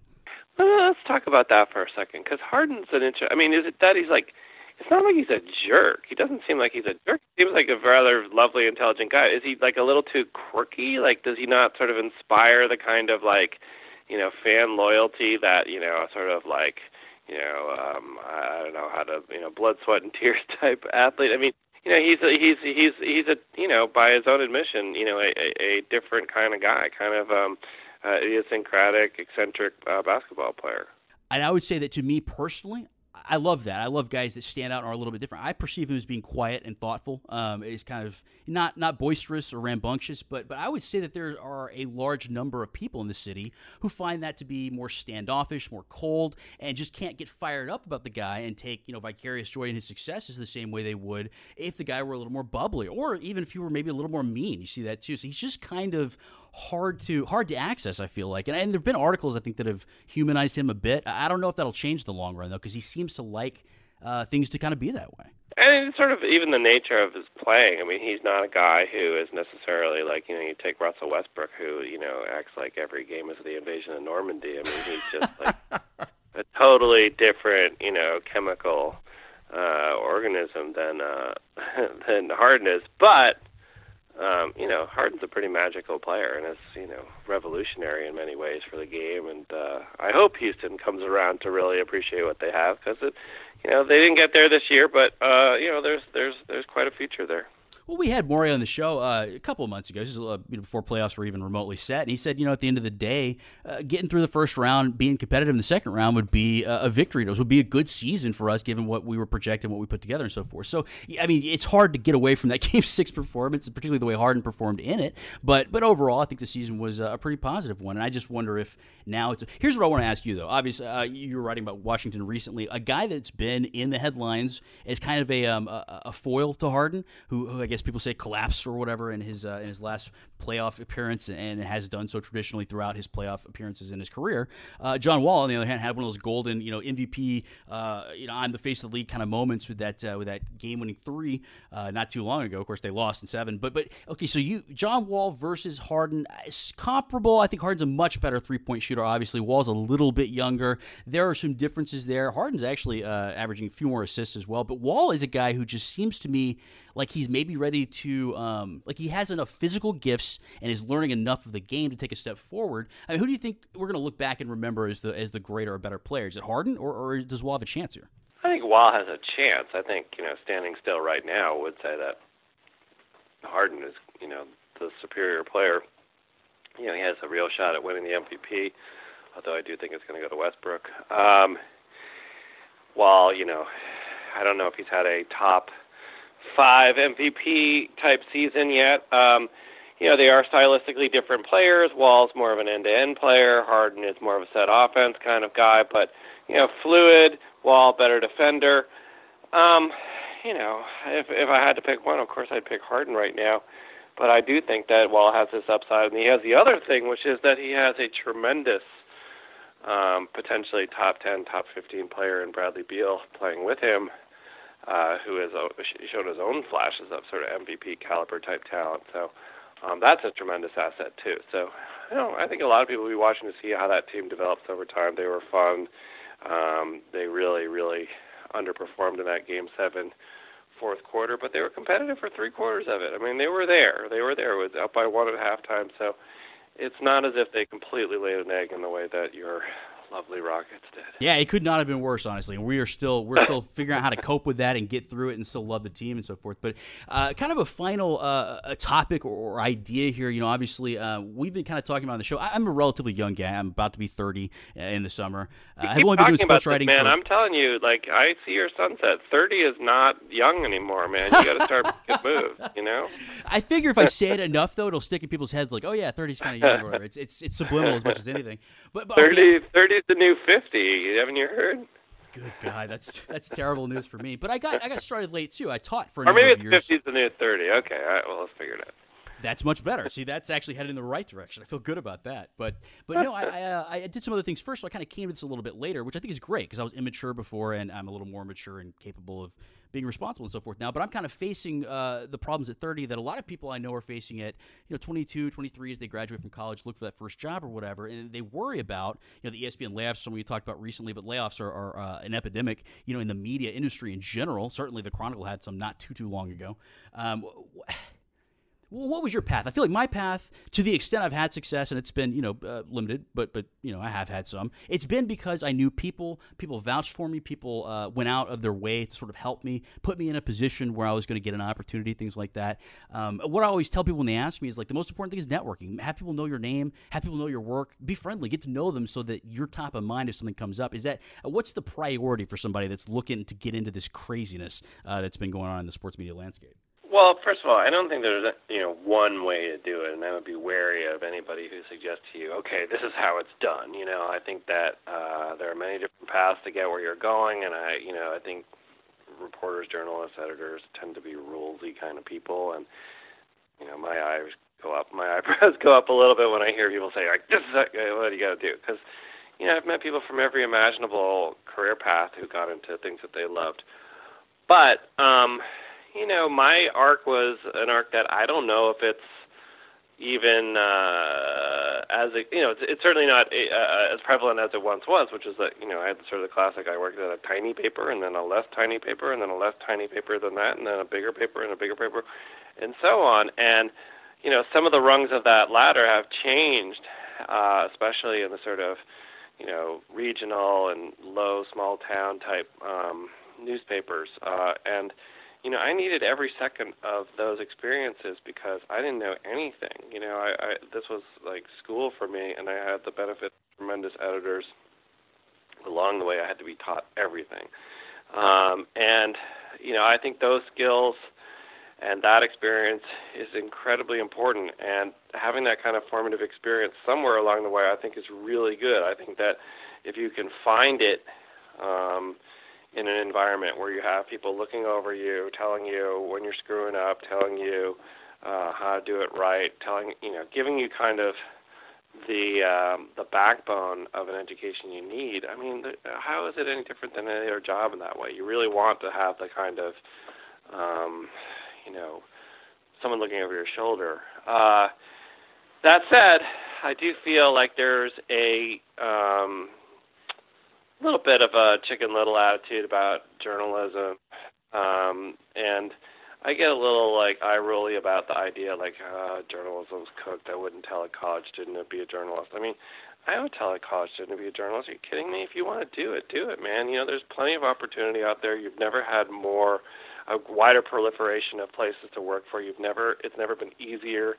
S6: Let's talk about that for a second, because Harden's an inter- I mean, is it that he's like? It's not like he's a jerk. He doesn't seem like he's a jerk. He seems like a rather lovely, intelligent guy. Is he like a little too quirky? Like, does he not sort of inspire the kind of like, you know, fan loyalty that you know, sort of like, you know, um, I don't know how to, you know, blood, sweat, and tears type athlete. I mean, you know, he's a, he's he's he's a, you know, by his own admission, you know, a, a different kind of guy, kind of um, uh, idiosyncratic, eccentric uh, basketball player.
S5: And I would say that to me personally, I love that. I love guys that stand out and are a little bit different. I perceive him as being quiet and thoughtful. Um, is kind of not not boisterous or rambunctious, but but I would say that there are a large number of people in the city who find that to be more standoffish, more cold, and just can't get fired up about the guy and take you know vicarious joy in his successes the same way they would if the guy were a little more bubbly, or even if he were maybe a little more mean. You see that too. So he's just kind of hard to hard to access. I feel like, and, and there've been articles I think that have humanized him a bit. I don't know if that'll change the long run though, because he seems to like uh, things to kind of be that way.
S6: And it's sort of even the nature of his playing. I mean, he's not a guy who is necessarily like you know you take Russell Westbrook, who you know acts like every game is the invasion of Normandy. I mean, he's just like a totally different you know chemical uh, organism than uh, than Harden is, but um, you know, Harden's a pretty magical player and is, you know, revolutionary in many ways for the game. And uh, I hope Houston comes around to really appreciate what they have because it, you know, they didn't get there this year, but uh, you know, there's there's there's quite a future there.
S5: Well, we had Morey on the show uh, a couple of months ago, is, uh, before playoffs were even remotely set, and he said, you know, at the end of the day, uh, getting through the first round, being competitive in the second round would be a victory. It would be a good season for us, given what we were projecting, what we put together, and so forth. So, I mean, it's hard to get away from that Game Six performance, particularly the way Harden performed in it. But, but overall, I think the season was a pretty positive one, and I just wonder if now it's. A, here's what I want to ask you, though. Obviously, uh, you were writing about Washington recently, a guy that's been in the headlines as kind of a um, a, a, foil to Harden, who I guess people say collapse or whatever in his uh, in his last playoff appearance, and has done so traditionally throughout his playoff appearances in his career. Uh, John Wall, on the other hand, had one of those golden, you know, MVP, uh, you know, I'm the face of the league kind of moments with that uh, with that game winning three uh, not too long ago. Of course, they lost in seven, but but okay, so you John Wall versus Harden, is comparable. I think Harden's a much better three point shooter. Obviously, Wall's a little bit younger. There are some differences there. Harden's actually uh, averaging a few more assists as well, but Wall is a guy who just seems to me like he's maybe ready to um, like he has enough physical gifts and is learning enough of the game to take a step forward. I mean, who do you think we're going to look back and remember as the as the greater or better player? Is it Harden or, or does Wall have a chance here?
S6: I think Wall has a chance. I think you know, standing still right now would say that Harden is you know the superior player. You know, he has a real shot at winning the MVP. Although I do think it's going to go to Westbrook. Um, while you know, I don't know if he's had a top five MVP type season yet. Um, you know, they are stylistically different players. Wall's more of an end to end player. Harden is more of a set offense kind of guy, but you know, fluid. Wall better defender. Um, you know, if if I had to pick one, of course I'd pick Harden right now. But I do think that Wall has this upside, and he has the other thing, which is that he has a tremendous, um, potentially top 10, top 15 player in Bradley Beal playing with him uh, who has uh, shown his own flashes of sort of MVP caliber type talent. So um, that's a tremendous asset too. So you know, I think a lot of people will be watching to see how that team develops over time. They were fun. Um, they really, really underperformed in that game seven fourth quarter, but they were competitive for three quarters of it. I mean, they were there. They were there. It was up by one at halftime. So it's not as if they completely laid an egg in the way that your lovely Rockets did.
S5: Yeah, it could not have been worse, honestly. And we are still we're still figuring out how to cope with that and get through it, and still love the team and so forth. But uh, kind of a final uh, a topic or, or, idea here. You know, obviously uh, we've been kind of talking about on the show. I, am a relatively young guy. I'm about to be 30 uh, in the summer.
S6: Uh, I've only been doing sports writing. Man, for, I'm telling you, like I see your sunset. 30 is not young anymore, man. You got to start making moves. You know.
S5: I figure if I say it enough, though, it'll stick in people's heads. Like, oh yeah, 30 is kind of young. Or it's it's it's subliminal as much as anything. But, but
S6: okay. 30 30 the new 50. Haven't you heard?
S5: Good God, that's that's terrible news for me. But I got I got started late too. I taught for
S6: a
S5: or maybe
S6: it's 50 is the new 30. Okay, all right, well let's figure it out.
S5: That's much better. See, that's actually headed in the right direction. I feel good about that. But but no, I I, uh, I did some other things first, so I kind of came to this a little bit later, which I think is great because I was immature before, and I'm a little more mature and capable of being responsible and so forth now. But I'm kind of facing uh, the problems at 30 that a lot of people I know are facing at you know 22, 23 as they graduate from college, look for that first job or whatever, and they worry about you know the ESPN layoffs. Some we talked about recently, but layoffs are, are uh, an epidemic. You know, in the media industry in general. Certainly, the Chronicle had some not too too long ago. Um, what was your path? I feel like my path, to the extent I've had success, and it's been you know uh, limited, but but you know I have had some. It's been because I knew people, people vouched for me, people uh, went out of their way to sort of help me, put me in a position where I was going to get an opportunity, things like that. Um, what I always tell people when they ask me is like the most important thing is networking. Have people know your name, have people know your work, be friendly, get to know them so that you're top of mind if something comes up. Is that uh, what's the priority for somebody that's looking to get into this craziness uh, that's been going on in the sports media landscape?
S6: Well, first of all, I don't think there's you know one way to do it, and I would be wary of anybody who suggests to you, okay, this is how it's done. You know, I think that uh, there are many different paths to get where you're going, and I, you know, I think reporters, journalists, editors tend to be rulesy kind of people, and you know, my eyes go up, my eyebrows go up a little bit when I hear people say like, this is what do you got to do, because you know, I've met people from every imaginable career path who got into things that they loved, but um you know, my arc was an arc that I don't know if it's even uh, as a, you know, it's, it's certainly not uh, as prevalent as it once was, which is that you know I had sort of the classic. I worked at a tiny paper, and then a less tiny paper, and then a less tiny paper than that, and then a bigger paper, and a bigger paper, and so on. And you know, some of the rungs of that ladder have changed, uh, especially in the sort of you know regional and low small town type um, newspapers, uh, and you know, I needed every second of those experiences because I didn't know anything. You know, I, I this was like school for me, and I had the benefit of tremendous editors along the way. I had to be taught everything, um, and you know, I think those skills and that experience is incredibly important. And having that kind of formative experience somewhere along the way, I think, is really good. I think that if you can find it. Um, in an environment where you have people looking over you, telling you when you're screwing up, telling you uh, how to do it right, telling you know, giving you kind of the um, the backbone of an education you need. I mean, how is it any different than any other job in that way? You really want to have the kind of um, you know someone looking over your shoulder. Uh, that said, I do feel like there's a um, a little bit of a chicken little attitude about journalism, um, and I get a little like eye rolly about the idea like uh, journalism's cooked. I wouldn't tell a college student to be a journalist. I mean, I would tell a college student to be a journalist. Are you kidding me? If you want to do it, do it, man. You know, there's plenty of opportunity out there. You've never had more, a wider proliferation of places to work for. You've never, it's never been easier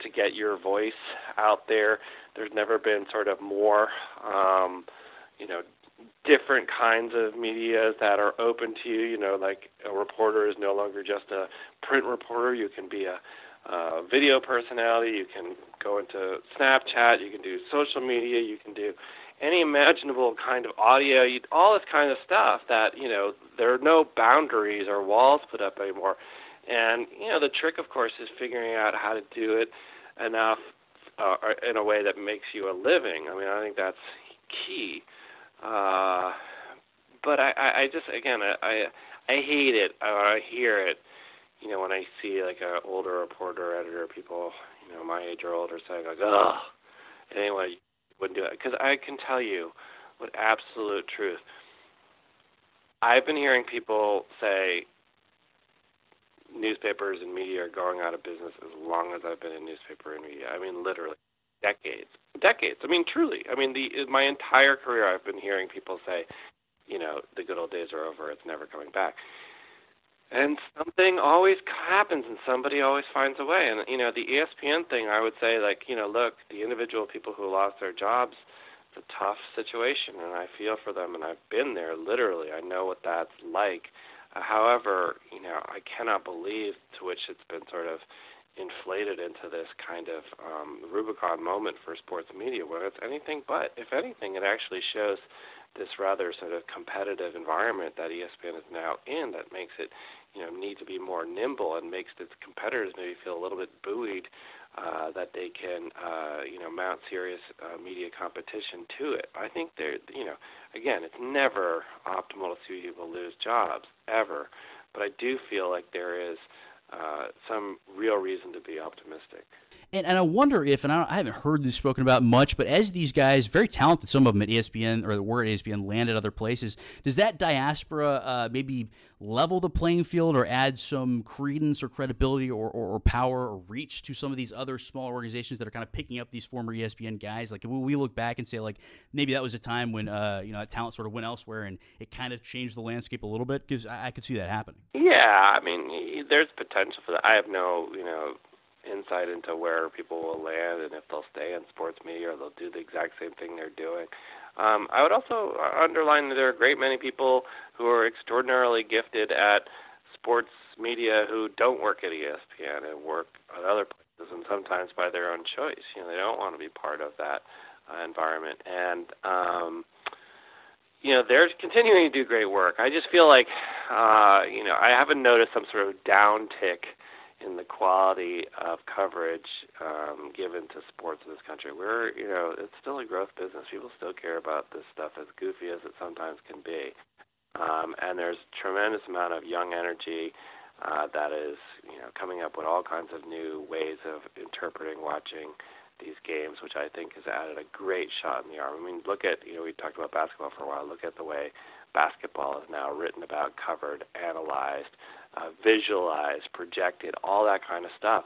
S6: to get your voice out there. There's never been sort of more, um, you know, different kinds of media that are open to you. You know, like a reporter is no longer just a print reporter. You can be a video personality. You can go into Snapchat. You can do social media. You can do any imaginable kind of audio. You, all this kind of stuff that you know there are no boundaries or walls put up anymore. And you know the trick, of course, is figuring out how to do it enough uh, in a way that makes you a living. I mean, I think that's key. Uh, but I, I, I just again I, I hate it. I, I hear it. You know, when I see like an older reporter, editor, people, you know, my age or older, saying like, "Ugh," anyway, wouldn't do it because I can tell you, with absolute truth, I've been hearing people say newspapers and media are going out of business as long as I've been in newspaper and media. I mean, literally decades, decades. I mean, truly. I mean, the my entire career, I've been hearing people say, you know, the good old days are over. It's never coming back. And something always happens, and somebody always finds a way. And you know, the ESPN thing, I would say, like, you know, look, the individual people who lost their jobs, it's a tough situation, and I feel for them, and I've been there literally. I know what that's like. Uh, however, you know, I cannot believe to which it's been sort of inflated into this kind of um, Rubicon moment for sports media, where it's anything but. If anything, it actually shows this rather sort of competitive environment that ESPN is now in that makes it you know need to be more nimble and makes its competitors maybe feel a little bit buoyed uh, that they can uh, you know mount serious uh, media competition to it. I think there you know again it's never optimal to see people lose jobs ever, but I do feel like there is uh, some real reason to be optimistic.
S5: And, and I wonder if, and I, I, haven't heard this spoken about much, but as these guys, very talented, some of them at ESPN or the word ESPN, land at other places, does that diaspora uh, maybe level the playing field or add some credence or credibility or, or, or, power or reach to some of these other smaller organizations that are kind of picking up these former ESPN guys? Like, will we look back and say, like, maybe that was a time when, uh, you know, talent sort of went elsewhere and it kind of changed the landscape a little bit? Because I, I could see that happening.
S6: Yeah, I mean, there's potential for that. I have no, you know, insight into where people will land and if they'll stay in sports media or they'll do the exact same thing they're doing. Um, I would also underline that there are a great many people who are extraordinarily gifted at sports media who don't work at ESPN and work at other places, and sometimes by their own choice. You know, they don't want to be part of that uh, environment, and um, you know they're continuing to do great work. I just feel like uh, you know I haven't noticed some sort of downtick in the quality of coverage um, given to sports in this country. We're, you know, it's still a growth business. People still care about this stuff, as goofy as it sometimes can be. Um, and there's tremendous amount of young energy uh, that is, you know, coming up with all kinds of new ways of interpreting, watching these games, which I think has added a great shot in the arm. I mean, look at, you know, we talked about basketball for a while. Look at the way basketball is now written about, covered, analyzed uh, visualized, projected, all that kind of stuff.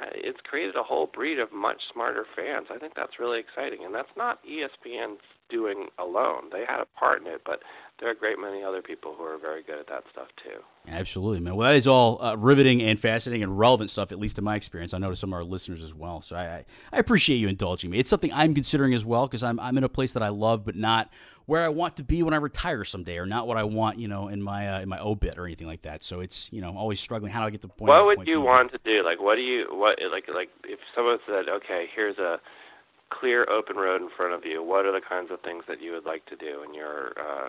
S6: Uh, it's created a whole breed of much smarter fans. I think that's really exciting, and that's not ESPN's doing alone. They had a part in it, but there are a great many other people who are very good at that stuff too.
S5: Absolutely, man. Well, that is all uh, riveting and fascinating and relevant stuff, at least in my experience. I know to some of our listeners as well. So I, I appreciate you indulging me. It's something I'm considering as well because I'm, I'm in a place that I love, but not where I want to be when I retire someday, or not what I want, you know, in my uh, in my obit or anything like that. So it's you know always struggling. How do I get to the point?
S6: What would
S5: point
S6: you want to do? Like, what do you what like like if someone said, okay, here's a clear open road in front of you. What are the kinds of things that you would like to do in your uh,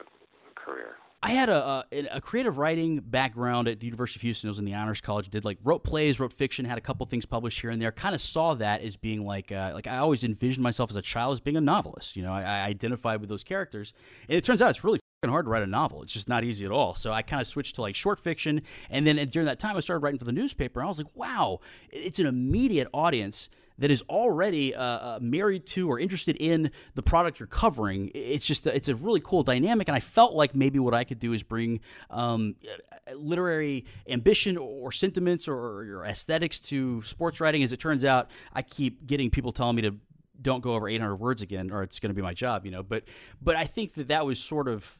S6: career?
S5: I had a, a, a creative writing background at the University of Houston. I was in the honors college. Did like wrote plays, wrote fiction, had a couple things published here and there. Kind of saw that as being like uh, like I always envisioned myself as a child as being a novelist. You know, I, I identified with those characters, and it turns out it's really hard to write a novel. It's just not easy at all. So I kind of switched to like short fiction, and then during that time I started writing for the newspaper. And I was like, wow, it's an immediate audience that is already uh, uh, married to or interested in the product you're covering. It's just it's a really cool dynamic, and I felt like maybe what I could do is bring um, literary ambition or sentiments or, or aesthetics to sports writing. As it turns out, I keep getting people telling me to don't go over 800 words again or it's going to be my job you know but but i think that that was sort of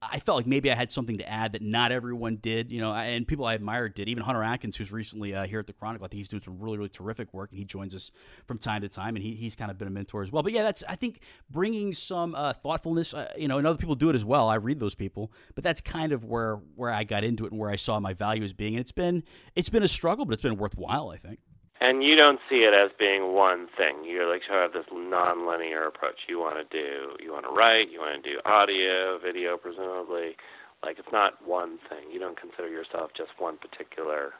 S5: I felt like maybe I had something to add that not everyone did, you know, and people I admired did. Even Hunter Atkins, who's recently uh, here at the Chronicle, I think he's doing some really, really terrific work, and he joins us from time to time, and he, he's kind of been a mentor as well. But yeah, that's I think bringing some uh, thoughtfulness, uh, you know, and other people do it as well. I read those people, but that's kind of where where I got into it and where I saw my value as being. And it's been it's been a struggle, but it's been worthwhile, I think.
S6: And you don't see it as being one thing. You're like sort of this non-linear approach. You want to do, you want to write, you want to do audio, video, presumably. Like it's not one thing. You don't consider yourself just one particular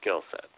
S6: skill set.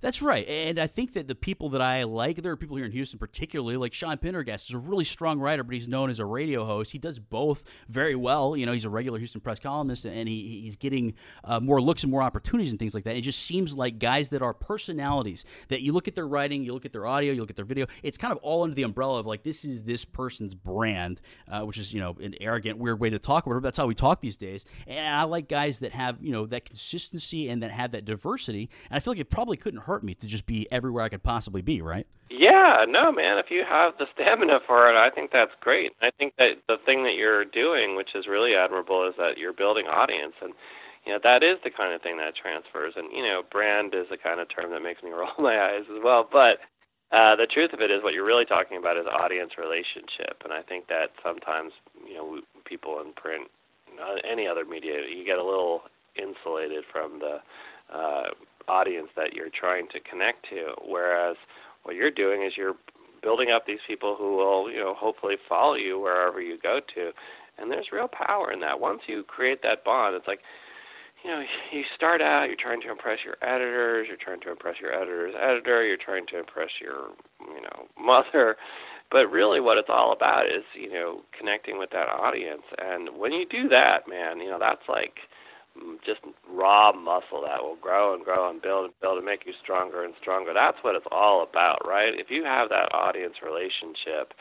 S5: That's right. And I think that the people that I like, there are people here in Houston particularly, like Sean Pendergast is a really strong writer, but he's known as a radio host. He does both very well. You know, he's a regular Houston Press columnist, and he, he's getting uh, more looks and more opportunities and things like that. It just seems like guys that are personalities, that you look at their writing, you look at their audio, you look at their video, it's kind of all under the umbrella of like, this is this person's brand, uh, which is, you know, an arrogant, weird way to talk about it. That's how we talk these days. And I like guys that have, you know, that consistency and that have that diversity. And I feel like it probably couldn't hurt me to just be everywhere I could possibly be, right?
S6: Yeah, no, man. If you have the stamina for it, I think that's great. I think that the thing that you're doing, which is really admirable, is that you're building audience, and you know that is the kind of thing that transfers. And you know, brand is the kind of term that makes me roll my eyes as well. But uh, the truth of it is, what you're really talking about is audience relationship, and I think that sometimes you know people in print, any other media, you get a little insulated from the uh, audience that you're trying to connect to. Whereas what you're doing is you're building up these people who will, you know, hopefully follow you wherever you go to. And there's real power in that. Once you create that bond, it's like, you know, you start out, you're trying to impress your editors, you're trying to impress your editor's editor, you're trying to impress your, you know, mother. But really, what it's all about is, you know, connecting with that audience. And when you do that, man, you know, that's like just raw muscle that will grow and grow and build and build and make you stronger and stronger. That's what it's all about, right? If you have that audience relationship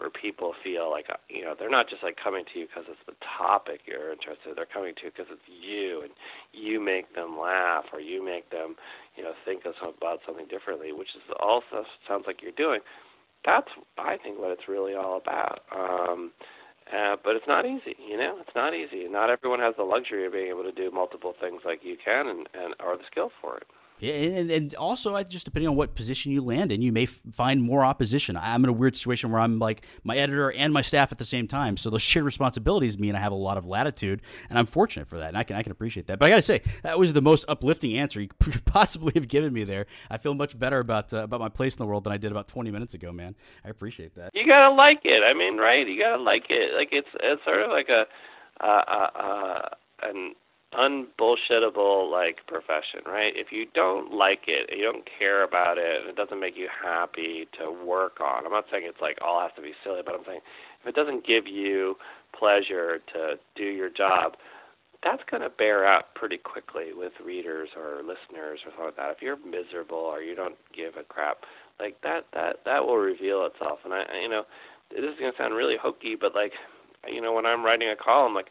S6: where people feel like uh, you know they're not just like coming to you because it's the topic you're interested. In. they're coming to you because it's you, and you make them laugh or you make them you know think of about something differently, which is also sounds like you're doing. That's I think what it's really all about. Um, uh, but it's not easy, you know. It's not easy. Not everyone has the luxury of being able to do multiple things like you can, and, and or the skill for it.
S5: And, and also, just depending on what position you land in, you may f- find more opposition. I'm in a weird situation where I'm like my editor and my staff at the same time, so those shared responsibilities mean I have a lot of latitude, and I'm fortunate for that, and I can I can appreciate that. But I got to say, that was the most uplifting answer you could possibly have given me there. I feel much better about uh, about my place in the world than I did about 20 minutes ago, man. I appreciate that.
S6: You gotta like it. I mean, right? You gotta like it. Like it's it's sort of like a uh, uh, uh, an unbullshittable like profession, right? If you don't like it, you don't care about it, and it doesn't make you happy to work on. I'm not saying it's like all has to be silly, but I'm saying if it doesn't give you pleasure to do your job, that's going to bear out pretty quickly with readers or listeners or something like that. If you're miserable or you don't give a crap, like that, that that will reveal itself. And I, you know, this is going to sound really hokey, but like, you know, when I'm writing a column, like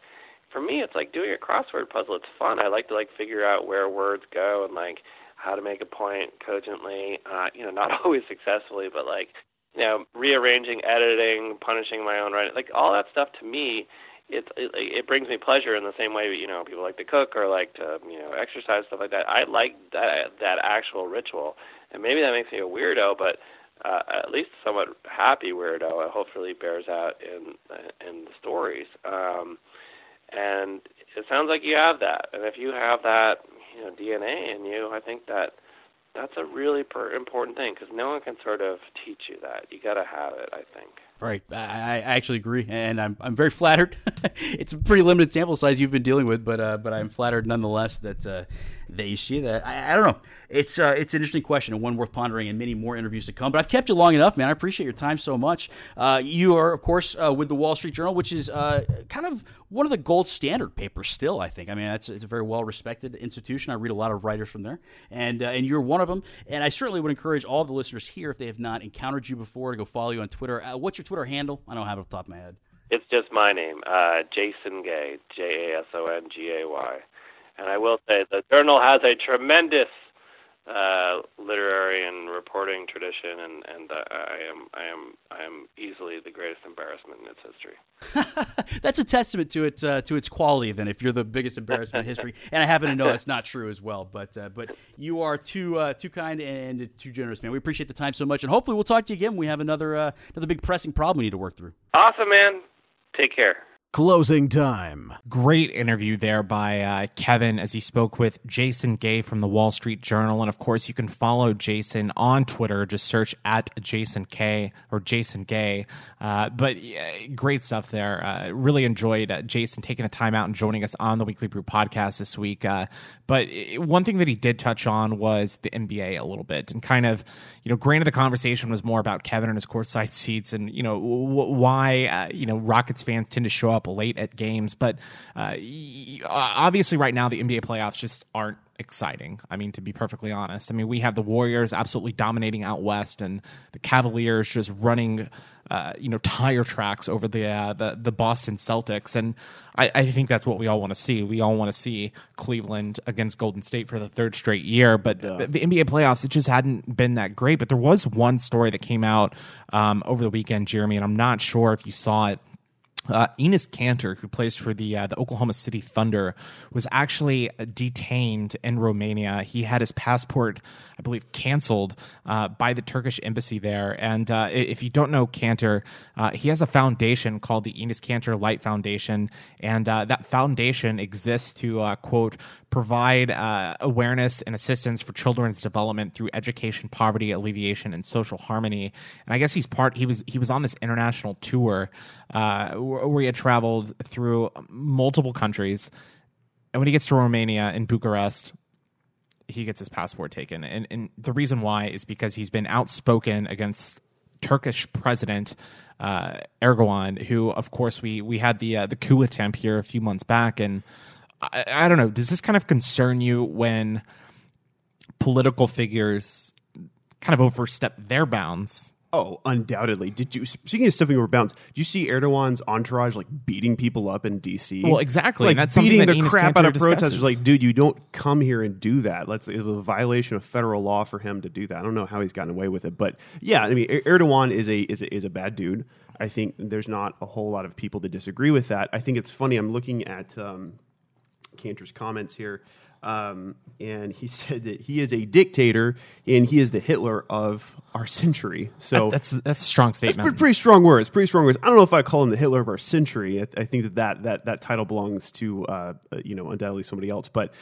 S6: for me it's like doing a crossword puzzle it's fun i like to like figure out where words go and like how to make a point cogently uh you know not always successfully but like you know rearranging editing punishing my own writing like all that stuff to me it, it it brings me pleasure in the same way you know people like to cook or like to you know exercise stuff like that i like that that actual ritual and maybe that makes me a weirdo but uh, at least somewhat happy weirdo. It hopefully bears out in in the stories. Um, and it sounds like you have that. And if you have that, you know, DNA in you, I think that that's a really per- important thing because no one can sort of teach you that. You got to have it, I think.
S5: Right, I, I actually agree, and I'm I'm very flattered. it's a pretty limited sample size you've been dealing with, but uh, but I'm flattered nonetheless that uh, you see that. I, I don't know. It's uh, it's an interesting question and one worth pondering, and many more interviews to come. But I've kept you long enough, man. I appreciate your time so much. Uh, you are, of course, uh, with the Wall Street Journal, which is uh, kind of one of the gold standard papers still. I think. I mean, it's, it's a very well respected institution. I read a lot of writers from there, and and you're one of them. And I certainly would encourage all the listeners here, if they have not encountered you before, to go follow you on Twitter. what's your Twitter handle? I don't have it off the top of my head.
S6: It's just my name, uh, Jason Gay, J A S O N G A Y. And I will say the journal has a tremendous uh, literary and reporting tradition, and and uh, I am I am I am easily the greatest embarrassment in its history.
S5: that's a testament to it uh, to its quality. Then, if you're the biggest embarrassment in history, and I happen to know that's not true as well, but uh, but you are too uh, too kind and too generous, man. We appreciate the time so much, and hopefully we'll talk to you again. when We have another uh, another big pressing problem we need to work through.
S6: Awesome, man. Take care.
S1: Closing time.
S2: Great interview there by uh, Kevin as he spoke with Jason Gay from the Wall Street Journal. And of course, you can follow Jason on Twitter. Just search at Jason Gay or Jason Gay. Uh, but great stuff there. Uh, really enjoyed uh, Jason taking the time out and joining us on the Weekly Brew podcast this week. Uh, but one thing that he did touch on was the NBA a little bit and kind of, you know, granted the conversation was more about Kevin and his courtside seats and, you know, w- why, uh, you know, Rockets fans tend to show up late at games. But uh, obviously, right now, the NBA playoffs just aren't exciting. I mean, to be perfectly honest, I mean, we have the Warriors absolutely dominating out west, and the Cavaliers just running, uh, you know, tire tracks over the uh, the the Boston Celtics, and I, I think that's what we all want to see. We all want to see Cleveland against Golden State for the third straight year, but yeah. the NBA playoffs it just hadn't been that great. But there was one story that came out um, over the weekend, Jeremy, and I'm not sure if you saw it uh, Enes Kanter, who plays for the uh, the Oklahoma City Thunder, was actually detained in Romania. He had his passport, I believe, canceled uh, by the Turkish embassy there. And uh, if you don't know Kanter, uh, he has a foundation called the Enes Kanter Light Foundation, and uh, that foundation exists to quote provide awareness and assistance for children's development through education, poverty alleviation, and social harmony. And I guess he's part. He was he was on this international tour where he had traveled through multiple countries and when he gets to Romania in Bucharest, he gets his passport taken. And, and the reason why is because he's been outspoken against Turkish president uh, Erdogan, who, of course, we we had the uh, the coup attempt here a few months back, and I, I don't know. Does this kind of concern you when political figures kind of overstep their bounds
S3: Oh, undoubtedly. Did you speaking of stepping over bounds? Did you see Erdogan's entourage like beating people up in D.C.?
S2: Well, exactly.
S3: Like
S2: that's
S3: beating
S2: that
S3: the
S2: Enes
S3: crap
S2: Kanter
S3: out of
S2: discusses.
S3: protesters. Like, dude, you don't come here and do that. Let's. It was a violation of federal law for him to do that. I don't know how he's gotten away with it, but yeah, I mean, Er- Erdogan is a is a, is a bad dude. I think there's not a whole lot of people that disagree with that. I think it's funny. I'm looking at. Um, Kanter's comments here. Um, and he said that he is a dictator and he is the Hitler of our century. So
S2: that's that's a strong statement.
S3: pretty, pretty strong words. Pretty strong words. I don't know if I call him the Hitler of our century. I, I think that that that, that title belongs to uh, uh, you know undoubtedly somebody else. But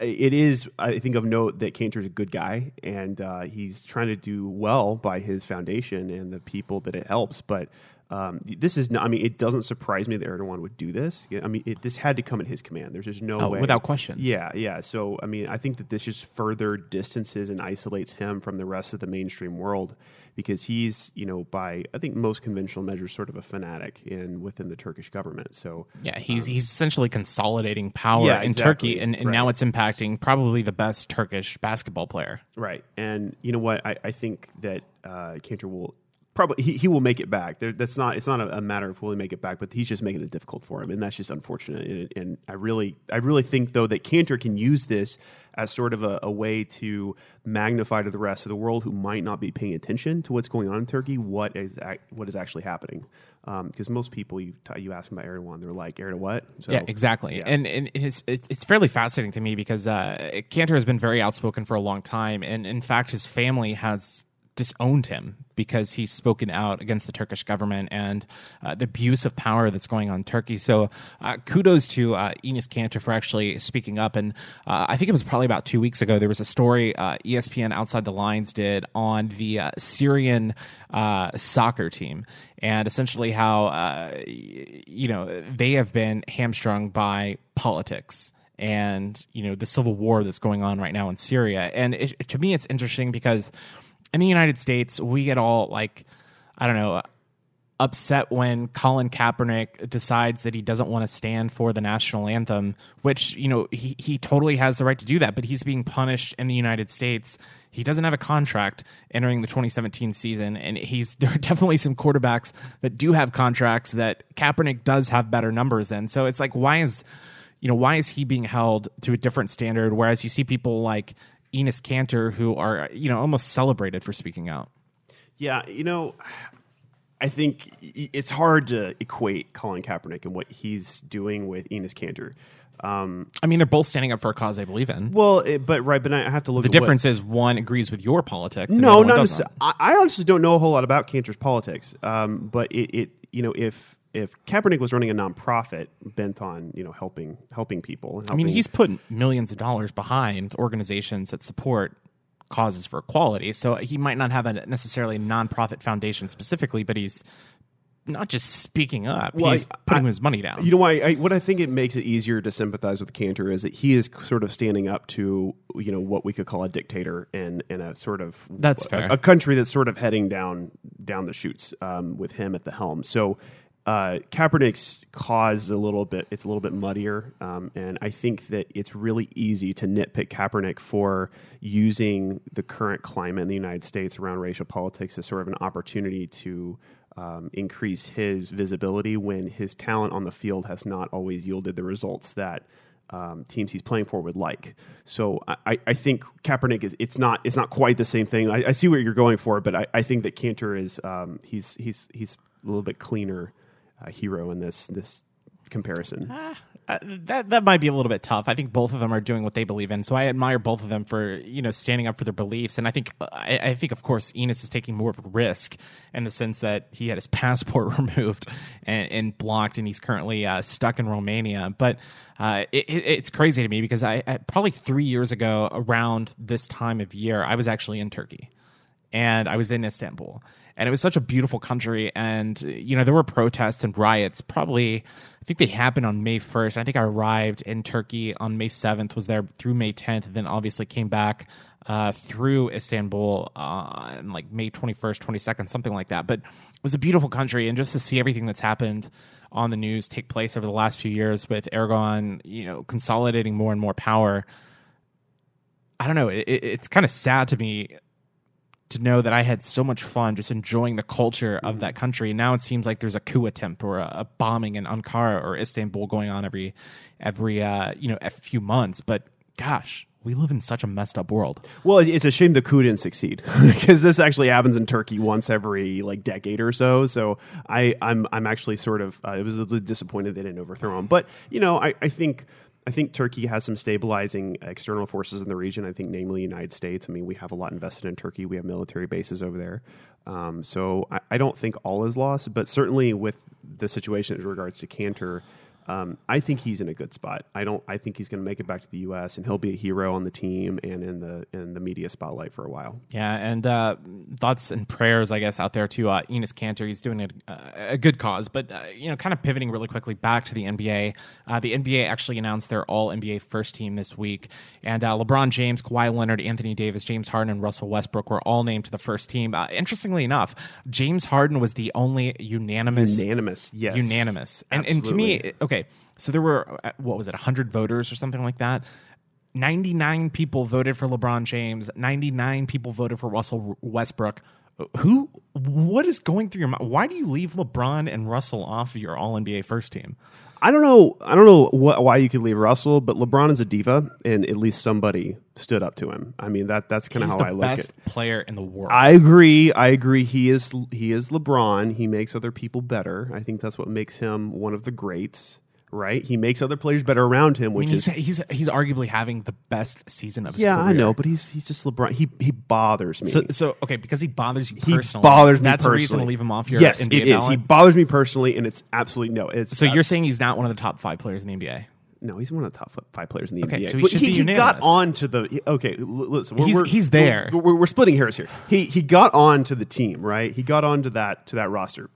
S3: it is I think of note that Kanter's a good guy and uh, he's trying to do well by his foundation and the people that it helps. But um, this is not. I mean, it doesn't surprise me that Erdogan would do this. I mean, it, this had to come at his command. There's just no
S2: Oh,
S3: way,
S2: without question.
S3: Yeah, yeah. So, I mean, I think that this just further distances and isolates him from the rest of the mainstream world because he's, you know, by I think most conventional measures, sort of a fanatic in within the Turkish government. So,
S2: Yeah, he's he's essentially consolidating power
S3: Yeah,
S2: in
S3: exactly.
S2: Turkey, and, and
S3: Right.
S2: now it's impacting probably the best Turkish basketball player.
S3: Right. And you know what? I, I think that uh, Kanter will probably he, he will make it back. There, that's not it's not a, a matter of will he make it back, but he's just making it difficult for him, and that's just unfortunate. And, and I really I really think though that Kanter can use this as sort of a, a way to magnify to the rest of the world who might not be paying attention to what's going on in Turkey what is what is actually happening. Because most people you t- you ask them about Erdogan, they're like Erdogan what? So,
S2: yeah, exactly.
S3: yeah.
S2: And and it's, it's it's fairly fascinating to me because uh, Kanter has been very outspoken for a long time, and in fact, his family has disowned him because he's spoken out against the Turkish government and uh, the abuse of power that's going on in Turkey. So, uh, kudos to uh, Enes Kanter for actually speaking up. And uh, I think it was probably about two weeks ago there was a story uh, ESPN Outside the Lines did on the uh, Syrian soccer team and essentially how you know they have been hamstrung by politics and you know the civil war that's going on right now in Syria. And it, to me, it's interesting because in the United States, we get all like I don't know upset when Colin Kaepernick decides that he doesn't want to stand for the national anthem, which, you know, he, he totally has the right to do that, but he's being punished in the United States. He doesn't have a contract entering the 2017 season, and he's there are definitely some quarterbacks that do have contracts that Kaepernick does have better numbers than. So it's like, why is you know, why is he being held to a different standard? Whereas you see people like Enes Kanter who are, you know, almost celebrated for speaking out.
S3: Yeah, you know, I think it's hard to equate Colin Kaepernick and what he's doing with Enes Kanter. Um,
S2: I mean, they're both standing up for a cause they believe in.
S3: well, it, but right, but I have to look.
S2: The difference is one agrees with your politics. And the
S3: no, not. I, I honestly don't know a whole lot about Kanter's politics. Um, but it, it, you know, if if Kaepernick was running a nonprofit bent on you know helping helping people, and
S2: I mean, he's put millions of dollars behind organizations that support causes for equality. So he might not have a necessarily nonprofit foundation specifically, but he's not just speaking up;
S3: Well,
S2: he's
S3: I-
S2: putting
S3: I-
S2: his money down.
S3: You know why? I, what I think it makes it easier to sympathize with Kanter is that he is sort of standing up to you know what we could call a dictator in in a sort of
S2: That's
S3: a, a country that's sort of heading down down the chutes um, with him at the helm. So. Uh, Kaepernick's cause is a little bit it's a little bit muddier, um, and I think that it's really easy to nitpick Kaepernick for using the current climate in the United States around racial politics as sort of an opportunity to um, increase his visibility when his talent on the field has not always yielded the results that um, teams he's playing for would like. So I, I think Kaepernick is it's not it's not quite the same thing. I, I see what you're going for, but I, I think that Kanter is um, he's he's he's a little bit cleaner uh, hero in this this comparison.
S2: Uh, that that might be a little bit tough. I think both of them are doing what they believe in, so I admire both of them for you know standing up for their beliefs. And I think I, I think of course Enes is taking more of a risk in the sense that he had his passport removed and, and blocked, and he's currently uh, stuck in Romania. But uh, it, it's crazy to me because I, I probably three years ago around this time of year I was actually in Turkey and I was in Istanbul. And it was such a beautiful country. And you know, there were protests and riots. Probably, I think they happened on May first. I think I arrived in Turkey on May seventh. Was there through May tenth, and then obviously came back uh, through Istanbul uh, on like May 21st, 22nd, something like that. But it was a beautiful country, and just to see everything that's happened on the news take place over the last few years with Erdogan, you know, consolidating more and more power. I don't know. It, it's kind of sad to me to know that I had so much fun just enjoying the culture of that country. Now it seems like there's a coup attempt or a, a bombing in Ankara or Istanbul going on every every uh, you know a few months. But gosh, we live in such a messed up world.
S3: Well, it's a shame the coup didn't succeed because this actually happens in Turkey once every like decade or so. So I, I'm I'm actually sort of uh, I was a little disappointed they didn't overthrow him. But you know, I, I think I think Turkey has some stabilizing external forces in the region. I think, namely, United States. I mean, we have a lot invested in Turkey. We have military bases over there. Um, so I, I, don't think all is lost, but certainly with the situation as regards to Kanter, um, I think he's in a good spot. I don't. I think he's going to make it back to the U.S. and he'll be a hero on the team and in the in the media spotlight for a while.
S2: Yeah, and uh, thoughts and prayers, I guess, out there to uh, Enes Kanter. He's doing a, a good cause, but uh, you know, kind of pivoting really quickly back to the NBA. Uh, the NBA actually announced their All NBA first team this week, and uh, LeBron James, Kawhi Leonard, Anthony Davis, James Harden, and Russell Westbrook were all named to the first team. Uh, interestingly enough, James Harden was the only unanimous,
S3: unanimous, yes,
S2: unanimous, and, and to me, okay so there were uh, what was it, 100 voters or something like that. 99 people voted for LeBron James. 99 people voted for Russell Westbrook. Who? What is going through your mind? Why do you leave LeBron and Russell off your All NBA first team?
S3: I don't know. I don't know what, why you could leave Russell, but LeBron is a diva, and at least somebody stood up to him. I mean that that's kind of how I look
S2: at. Best player in the world.
S3: I agree. I agree. He is he is LeBron. He makes other people better. I think that's what makes him one of the greats right? He makes other players better around him, which
S2: I mean, he's,
S3: is
S2: he's he's arguably having the best season of his
S3: yeah,
S2: career.
S3: I know, but he's he's just LeBron. He he bothers me.
S2: So, so okay, because he bothers you
S3: he
S2: personally.
S3: bothers me.
S2: That's
S3: personally.
S2: a reason to leave him off your
S3: yes,
S2: NBA
S3: it is. He bothers me personally, and it's absolutely no. It's
S2: so
S3: uh,
S2: you're saying he's not one of the top five players in the NBA?
S3: no, he's one of the top five players in the
S2: Okay,
S3: NBA.
S2: so he should be
S3: he got on to the okay. Listen, we're,
S2: He's-
S3: we're-
S2: he's there.
S3: We're, we're, we're splitting hairs here. He he got on to the team, right? He got on to that to that roster.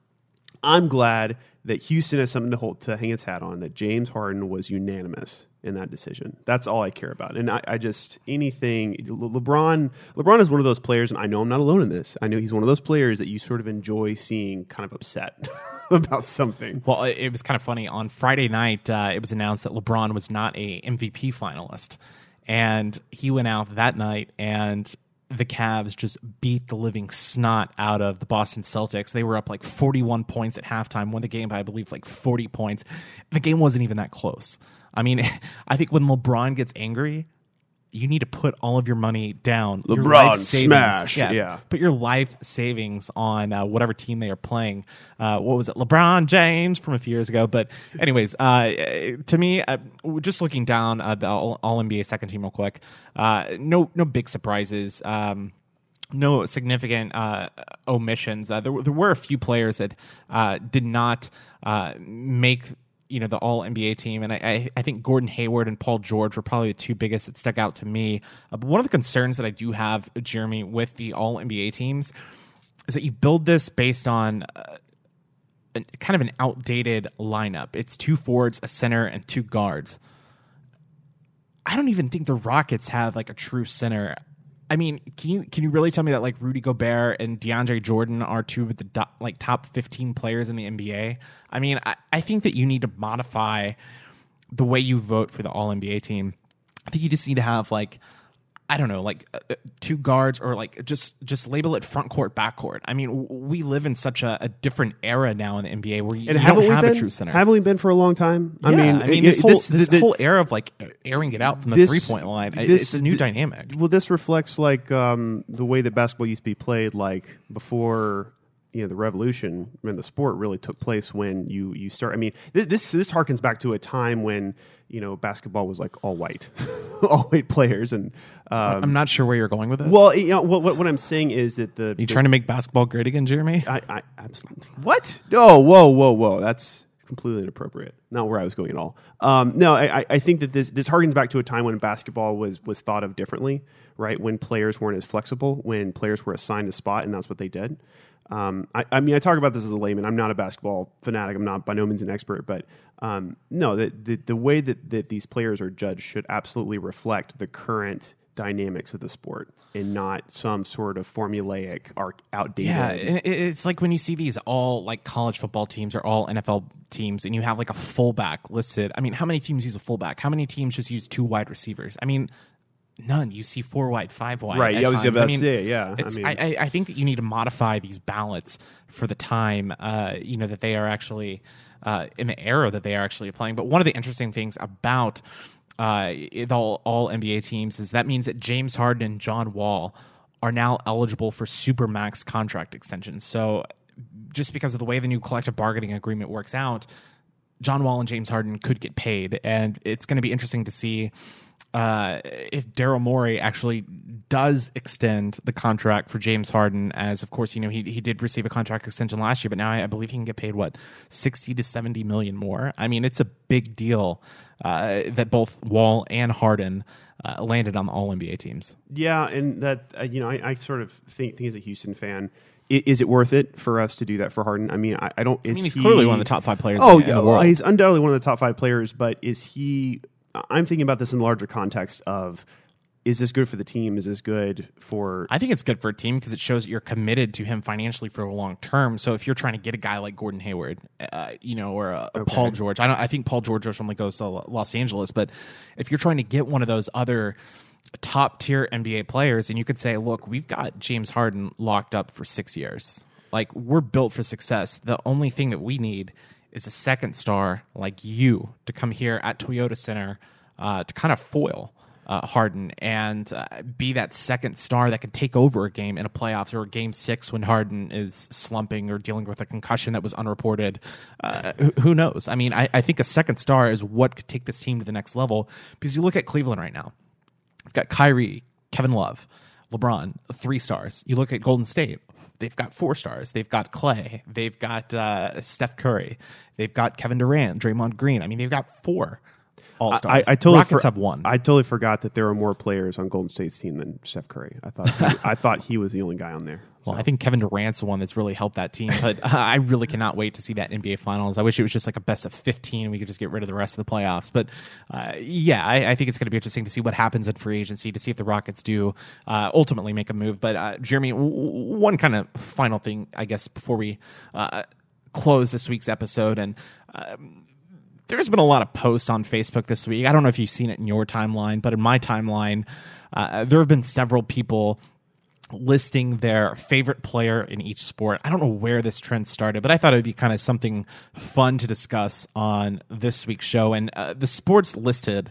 S3: I'm glad that Houston has something to hold to hang its hat on. That James Harden was unanimous in that decision. That's all I care about. And I, I just anything Le- LeBron. LeBron is one of those players, and I know I'm not alone in this. I know he's one of those players that you sort of enjoy seeing kind of upset about something.
S2: Well, it, was kind of funny. On Friday night, uh, it was announced that LeBron was not a MVP finalist, and he went out that night and. The Cavs just beat the living snot out of the Boston Celtics. They were up like 41 points at halftime, won the game by, I believe, like 40 points. The game wasn't even that close. I mean, I think when LeBron gets angry, you need to put all of your money down. Your
S3: LeBron
S2: life savings-
S3: smash, yeah.
S2: Put your life savings on uh, whatever team they are playing. Uh, what was it? LeBron James from a few years ago. But, anyways, uh, to me, uh, just looking down uh, the All, All NBA second team real quick, uh, no, no big surprises. Um, no significant uh, omissions. Uh, there, were- there were a few players that uh, did not uh, make you know the All NBA team, and I, I, I think Gordon Hayward and Paul George were probably the two biggest that stuck out to me. Uh, but one of the concerns that I do have, Jeremy, with the All NBA teams is that you build this based on. Uh, an, kind of an outdated lineup. It's two forwards, a center, and two guards. I don't even think the Rockets have like a true center. I mean, can you can you really tell me that like Rudy Gobert and DeAndre Jordan are two of the do, like top fifteen players in the NBA? I mean, I, I think that you need to modify the way you vote for the All NBA team. I think you just need to have like I don't know, like uh, uh, two guards or like just just label it front court, back court. I mean, w- we live in such a, a different era now in the NBA where you,
S3: And
S2: you don't have
S3: been?
S2: a true center.
S3: Haven't we been for a long time? I mean,
S2: I mean,
S3: it-
S2: this
S3: it-
S2: whole this,
S3: the-
S2: whole era of like airing it out from the
S3: this-
S2: three point line,
S3: this-
S2: it's a new dynamic.
S3: Well, this reflects like um, the way that basketball used to be played, like before you know the revolution when the sport really took place. When you you start, I mean, this this, this harkens back to a time when you know basketball was like all white, all white players, and um,
S2: I'm not sure where you're going with this.
S3: well, you know what, what what I'm saying is that the
S2: you
S3: the-
S2: trying to make basketball great again, Jeremy?
S3: I, I absolutely what? No, whoa, whoa, whoa. That's completely inappropriate. Not where I was going at all. Um, no, I, I- I think that this this harkens back to a time when basketball was was thought of differently, right? When players weren't as flexible, when players were assigned a spot, and that's what they did. Um, I, I, mean, I talk about this as a layman. I'm not a basketball fanatic. I'm not by no means an expert, but um, no, the, the, the way that, that these players are judged should absolutely reflect the current dynamics of the sport and not some sort of formulaic or outdated.
S2: Yeah, it's like when you see these all like college football teams or all NFL teams, and you have like a fullback listed. I mean, how many teams use a fullback? How many teams just use two wide receivers? I mean, none. You see four wide, five wide.
S3: Right. Yeah, I was about
S2: I mean,
S3: say. Yeah.
S2: I, mean, I, I, think that you need to modify these ballots for the time. Uh, you know that they are actually uh, in the era that they are actually playing. But one of the interesting things about uh, all all NBA teams is that means that James Harden and John Wall are now eligible for supermax contract extensions. So just because of the way the new collective bargaining agreement works out, John Wall and James Harden could get paid, and it's going to be interesting to see uh, if Daryl Morey actually does extend the contract for James Harden, as of course you know he he did receive a contract extension last year, but now I, I believe he can get paid what sixty to seventy million more. I mean, it's a big deal uh, that both Wall and Harden uh, landed on the All NBA teams.
S3: Yeah, and that uh, you know I, I, sort of think think as a Houston fan. Is it worth it for us to do that for Harden? I mean, I, I don't.
S2: I mean, he's
S3: he,
S2: clearly one of the top five players.
S3: Oh, yeah, well, he's undoubtedly one of the top five players. But is he I'm thinking about this in the larger context of is this good for the team? Is this good for?
S2: I think it's good for a team because it shows that you're committed to him financially for a long term. So if you're trying to get a guy like Gordon Hayward, uh, you know, or a okay. Paul George, I don't. I think Paul George only goes to Los Angeles, but if you're trying to get one of those other top tier NBA players, and you could say, look, we've got James Harden locked up for six years. Like we're built for success. The only thing that we need is a second star like you to come here at Toyota Center uh, to kind of foil uh, Harden and uh, be that second star that can take over a game in a playoffs or a game six when Harden is slumping or dealing with a concussion that was unreported. Uh, who, who, knows? I mean, I, I, think a second star is what could take this team to the next level because you look at Cleveland right now. You've got Kyrie, Kevin Love, LeBron, three stars. You look at Golden State, they've got four stars. They've got Clay. They've got uh, Steph Curry. They've got Kevin Durant, Draymond Green. I mean, they've got four all stars.
S3: I, I, totally
S2: Rockets
S3: for,
S2: have one.
S3: I totally forgot that there were more players on Golden State's team than Steph Curry. I thought he, I thought he was the only guy on there.
S2: Well, I think Kevin Durant's the one that's really helped that team. But uh, I really cannot wait to see that NBA Finals. I wish it was just like a best of 15 and we could just get rid of the rest of the playoffs. But uh, yeah, I, I, think it's going to be interesting to see what happens in free agency, to see if the Rockets do uh, ultimately make a move. But uh, Jeremy, w- one kind of final thing, I guess, before we uh, close this week's episode. And um, there's been a lot of posts on Facebook this week. I don't know if you've seen it in your timeline, but in my timeline, uh, there have been several people listing their favorite player in each sport. I don't know where this trend started, but I thought it would be kind of something fun to discuss on this week's show. And uh, the sports listed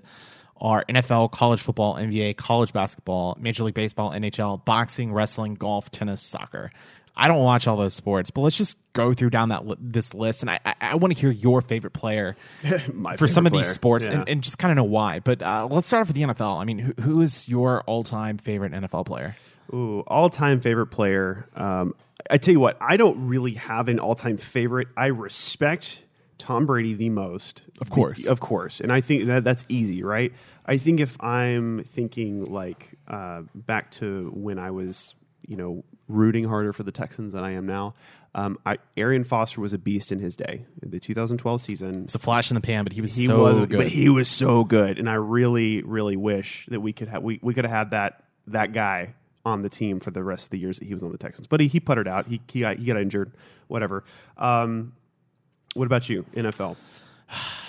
S2: are NFL, college football, NBA, college basketball, Major League Baseball, NHL, boxing, wrestling, golf, tennis, soccer. I don't watch all those sports, but let's just go through down that li- this list, and I, I, I want to hear your favorite player for some of these sports, yeah. and, and, just kind of know why. But uh, let's start off with the NFL. I mean, who, who is your all-time favorite NFL player?
S3: Ooh, all-time favorite player. Um, I tell you what, I don't really have an all-time favorite. I respect Tom Brady the most,
S2: of course,
S3: of course, and I think that that's easy, right? I think if I'm thinking like uh, back to when I was, you know, rooting harder for the Texans than I am now. Um, I, Arian Foster was a beast in his day. The 2012 season,
S2: it's a flash in the pan, but he was he so was, good.
S3: But he was so good, and I really, really wish that we could have we, we could have had that that guy on the team for the rest of the years that he was on the Texans. But he, he puttered out. He he got, he got injured. Whatever. Um, what about you, NFL?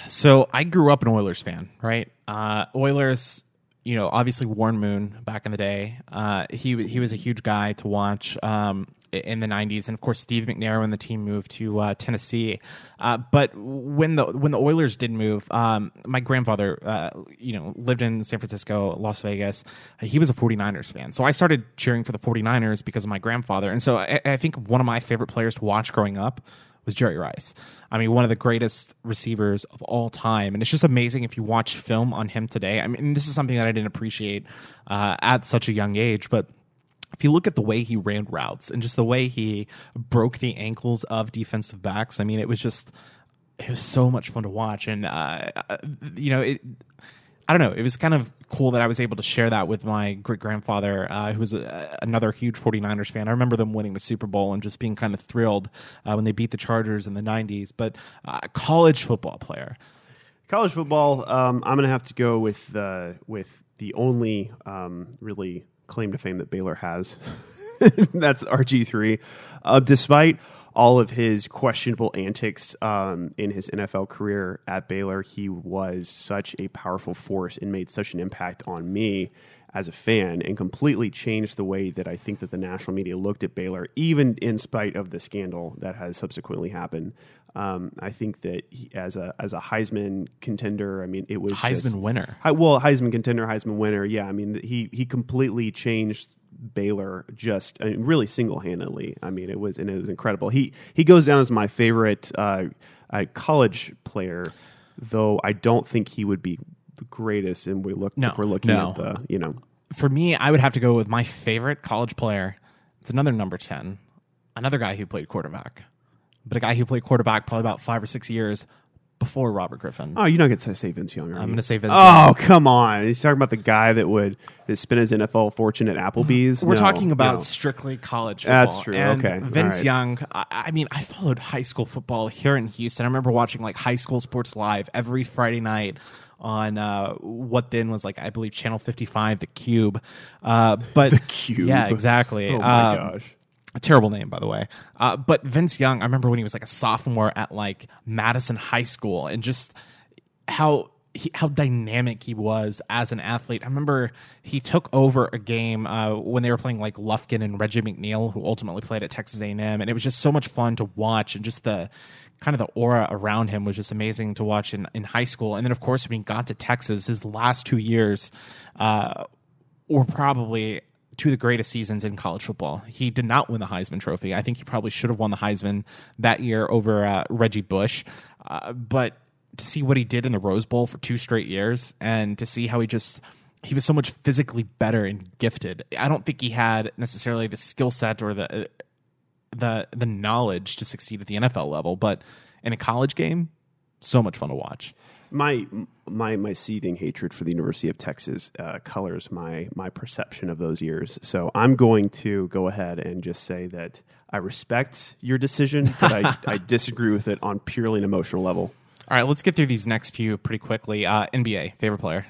S2: So I grew up an Oilers fan, right? Uh, Oilers you know, obviously Warren Moon back in the day. Uh, he he was a huge guy to watch um, in the '90s, and of course Steve McNair when the team moved to uh, Tennessee. Uh, but when the when the Oilers did move, um, my grandfather, uh, you know, lived in San Francisco, Las Vegas. He was a 49ers fan, so I started cheering for the 49ers because of my grandfather. And so I, I think one of my favorite players to watch growing up was Jerry Rice. I mean, one of the greatest receivers of all time. And it's just amazing if you watch film on him today. I mean, this is something that I didn't appreciate uh, at such a young age, but if you look at the way he ran routes and just the way he broke the ankles of defensive backs, I mean, it was just it was so much fun to watch. And uh, uh you know, it, I don't know. It was kind of cool that I was able to share that with my great grandfather, uh, who was a, another huge 49ers fan. I remember them winning the Super Bowl and just being kind of thrilled uh, when they beat the Chargers in the 90s. But uh, college football player.
S3: College football, um, I'm going to have to go with with the only um, really claim to fame that Baylor has. That's RG three. Uh, despite all of his questionable antics um, in his NFL career at Baylor, he was such a powerful force and made such an impact on me as a fan and completely changed the way that I think that the national media looked at Baylor, even in spite of the scandal that has subsequently happened. Um, I think that he, as a as a Heisman contender, I mean, it was
S2: Heisman
S3: just,
S2: winner.
S3: I, well, Heisman contender, Heisman winner. Yeah, I mean, he he completely changed Baylor just I mean, really single handedly. I mean, it was and it was incredible. He he goes down as my favorite uh, uh, college player, though I don't think he would be the greatest. And we look
S2: No,
S3: if we're looking
S2: no.
S3: at the you know
S2: For me, I would have to go with my favorite college player. It's another number 10, another guy who played quarterback, but a guy who played quarterback probably about five or six years before Robert Griffin.
S3: Oh, you're not going to say Vince Young.
S2: I'm going to say Vince.
S3: Oh, come on! He's talking about the guy that would that spent his NFL fortune at Applebee's.
S2: We're
S3: No,
S2: talking about
S3: no.
S2: strictly college football.
S3: That's true.
S2: And
S3: Okay.
S2: Vince
S3: right.
S2: Young, I, I mean, I followed high school football here in Houston. I remember watching like high school sports live every Friday night on uh, what then was like, I believe, Channel 55, The Cube. Uh, but
S3: The Cube.
S2: Yeah, exactly.
S3: Oh my
S2: Um,
S3: gosh.
S2: a terrible name by the way uh, but vince young i remember when he was like a sophomore at like madison high school and just how he, how dynamic he was as an athlete i remember he took over a game uh, when they were playing like lufkin and reggie mcneal who ultimately played at texas a&m and it was just so much fun to watch and just the kind of the aura around him was just amazing to watch in, in high school and then of course when he got to texas his last two years uh, were probably two of the greatest seasons in college football. He did not win the Heisman Trophy. I think he probably should have won the Heisman that year over uh, Reggie Bush. Uh, but to see what he did in the Rose Bowl for two straight years and to see how he just he was so much physically better and gifted. I don't think he had necessarily the skill set or the the the knowledge to succeed at the NFL level, but in a college game, so much fun to watch.
S3: my my my seething hatred for the University of Texas uh, colors my my perception of those years. So I'm going to go ahead and just say that I respect your decision, but I, I disagree with it on purely an emotional level.
S2: All right, let's get through these next few pretty quickly. Uh, NBA favorite player.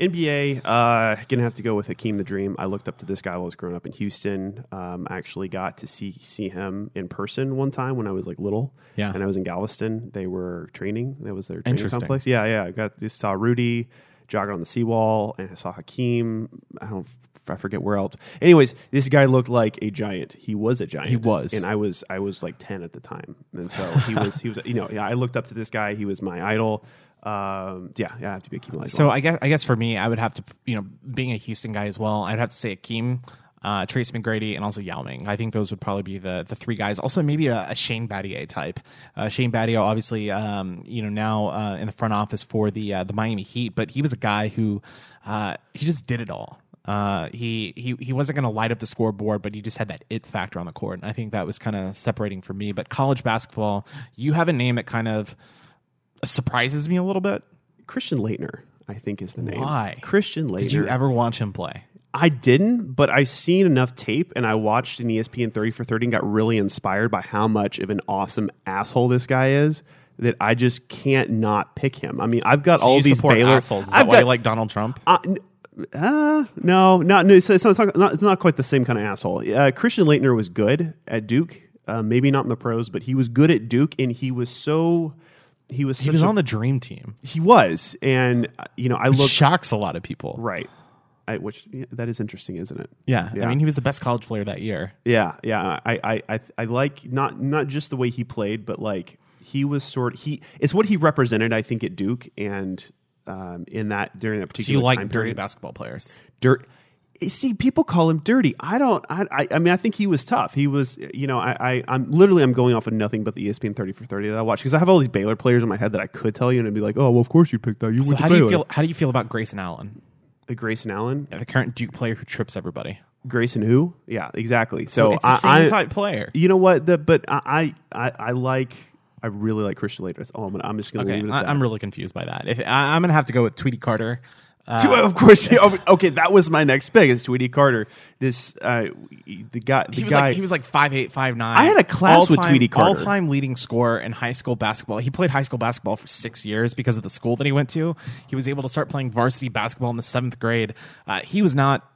S3: NBA, uh, gonna have to go with Hakeem the Dream. I looked up to this guy while I was growing up in Houston. Um, I actually got to see see him in person one time when I was like little.
S2: Yeah.
S3: and I was in Galveston. They were training. That was their training complex. Yeah, yeah. I got just saw Rudy jogging on the seawall, and I saw Hakeem. I don't. I forget where else. Anyways, this guy looked like a giant. He was a giant.
S2: He was.
S3: and I was I was like ten at the time, and so he was he was. You know, yeah. I looked up to this guy. He was my idol. Um, yeah, yeah. I have to be Hakeem Olajuwon.
S2: So I guess I guess for me, I would have to you know being a Houston guy as well, I'd have to say Akeem, uh, Tracy McGrady, and also Yao Ming. I think those would probably be the the three guys. Also maybe a, a Shane Battier type. Uh, Shane Battier, obviously, um, you know now uh, in the front office for the uh, the Miami Heat, but he was a guy who uh, he just did it all. Uh, he he he wasn't going to light up the scoreboard, but he just had that it factor on the court, and I think that was kind of separating for me. But college basketball, you have a name that kind of surprises me a little bit.
S3: Christian Laettner, I think is the name.
S2: Why?
S3: Christian Laettner.
S2: Did you ever watch him play?
S3: I didn't, but I've seen enough tape and I watched an ESPN 30 for 30 and got really inspired by how much of an awesome asshole this guy is that I just can't not pick him. I mean, I've got
S2: So
S3: all these Baylor
S2: assholes. Is
S3: I've got
S2: you like Donald Trump?
S3: uh, uh, no, not no. It's, it's, not, not, it's not quite the same kind of asshole. Uh, Christian Laettner was good at Duke. Uh, maybe not in the pros, but he was good at Duke, and he was so he was
S2: He was
S3: a-
S2: on the dream team.
S3: he was, and uh, you know I look
S2: shocks a lot of people.
S3: right. I, which yeah, that is interesting, isn't it?
S2: Yeah.
S3: Yeah.
S2: I mean, he was the best college player that year.
S3: Yeah, yeah. I, I, I, I like not not just the way he played, but like he was sort. He it's what he represented, I think, at Duke, and um, in that during that
S2: So
S3: particular
S2: you like
S3: time
S2: dirty
S3: period.
S2: basketball players.
S3: dirt. See, people call him dirty. I don't. I, I, I mean, I think he was tough. He was, you know, I, I, I'm literally, I'm going off of nothing but the ESPN 30 for 30 that I watch because I have all these Baylor players in my head that I could tell you and it'd be like, oh, well, of course you picked that. You
S2: So
S3: to
S2: how do you feel? How do you feel about Grayson Allen,
S3: Uh, Grayson Allen,
S2: the current Duke player who trips everybody?
S3: Grayson who? Yeah, exactly.
S2: So,
S3: So,
S2: it's the same
S3: I,
S2: type player.
S3: You know what? The, but I, I, I like I really like Christian Laettner. Oh, I'm, I'm just going to
S2: Okay,
S3: leave it at
S2: I,
S3: that.
S2: I'm really confused by that. If I, I'm gonna have to go with Tweety Carter. Uh,
S3: Two- of course. oh, okay, that was my next pick. Is Tweety Carter? This uh, the guy. The
S2: he was
S3: guy.
S2: like he was like five eight five nine.
S3: I had a class with Tweety Carter.
S2: All time leading scorer in high school basketball. He played high school basketball for six years because of the school that he went to. He was able to start playing varsity basketball in the seventh grade. Uh, he was not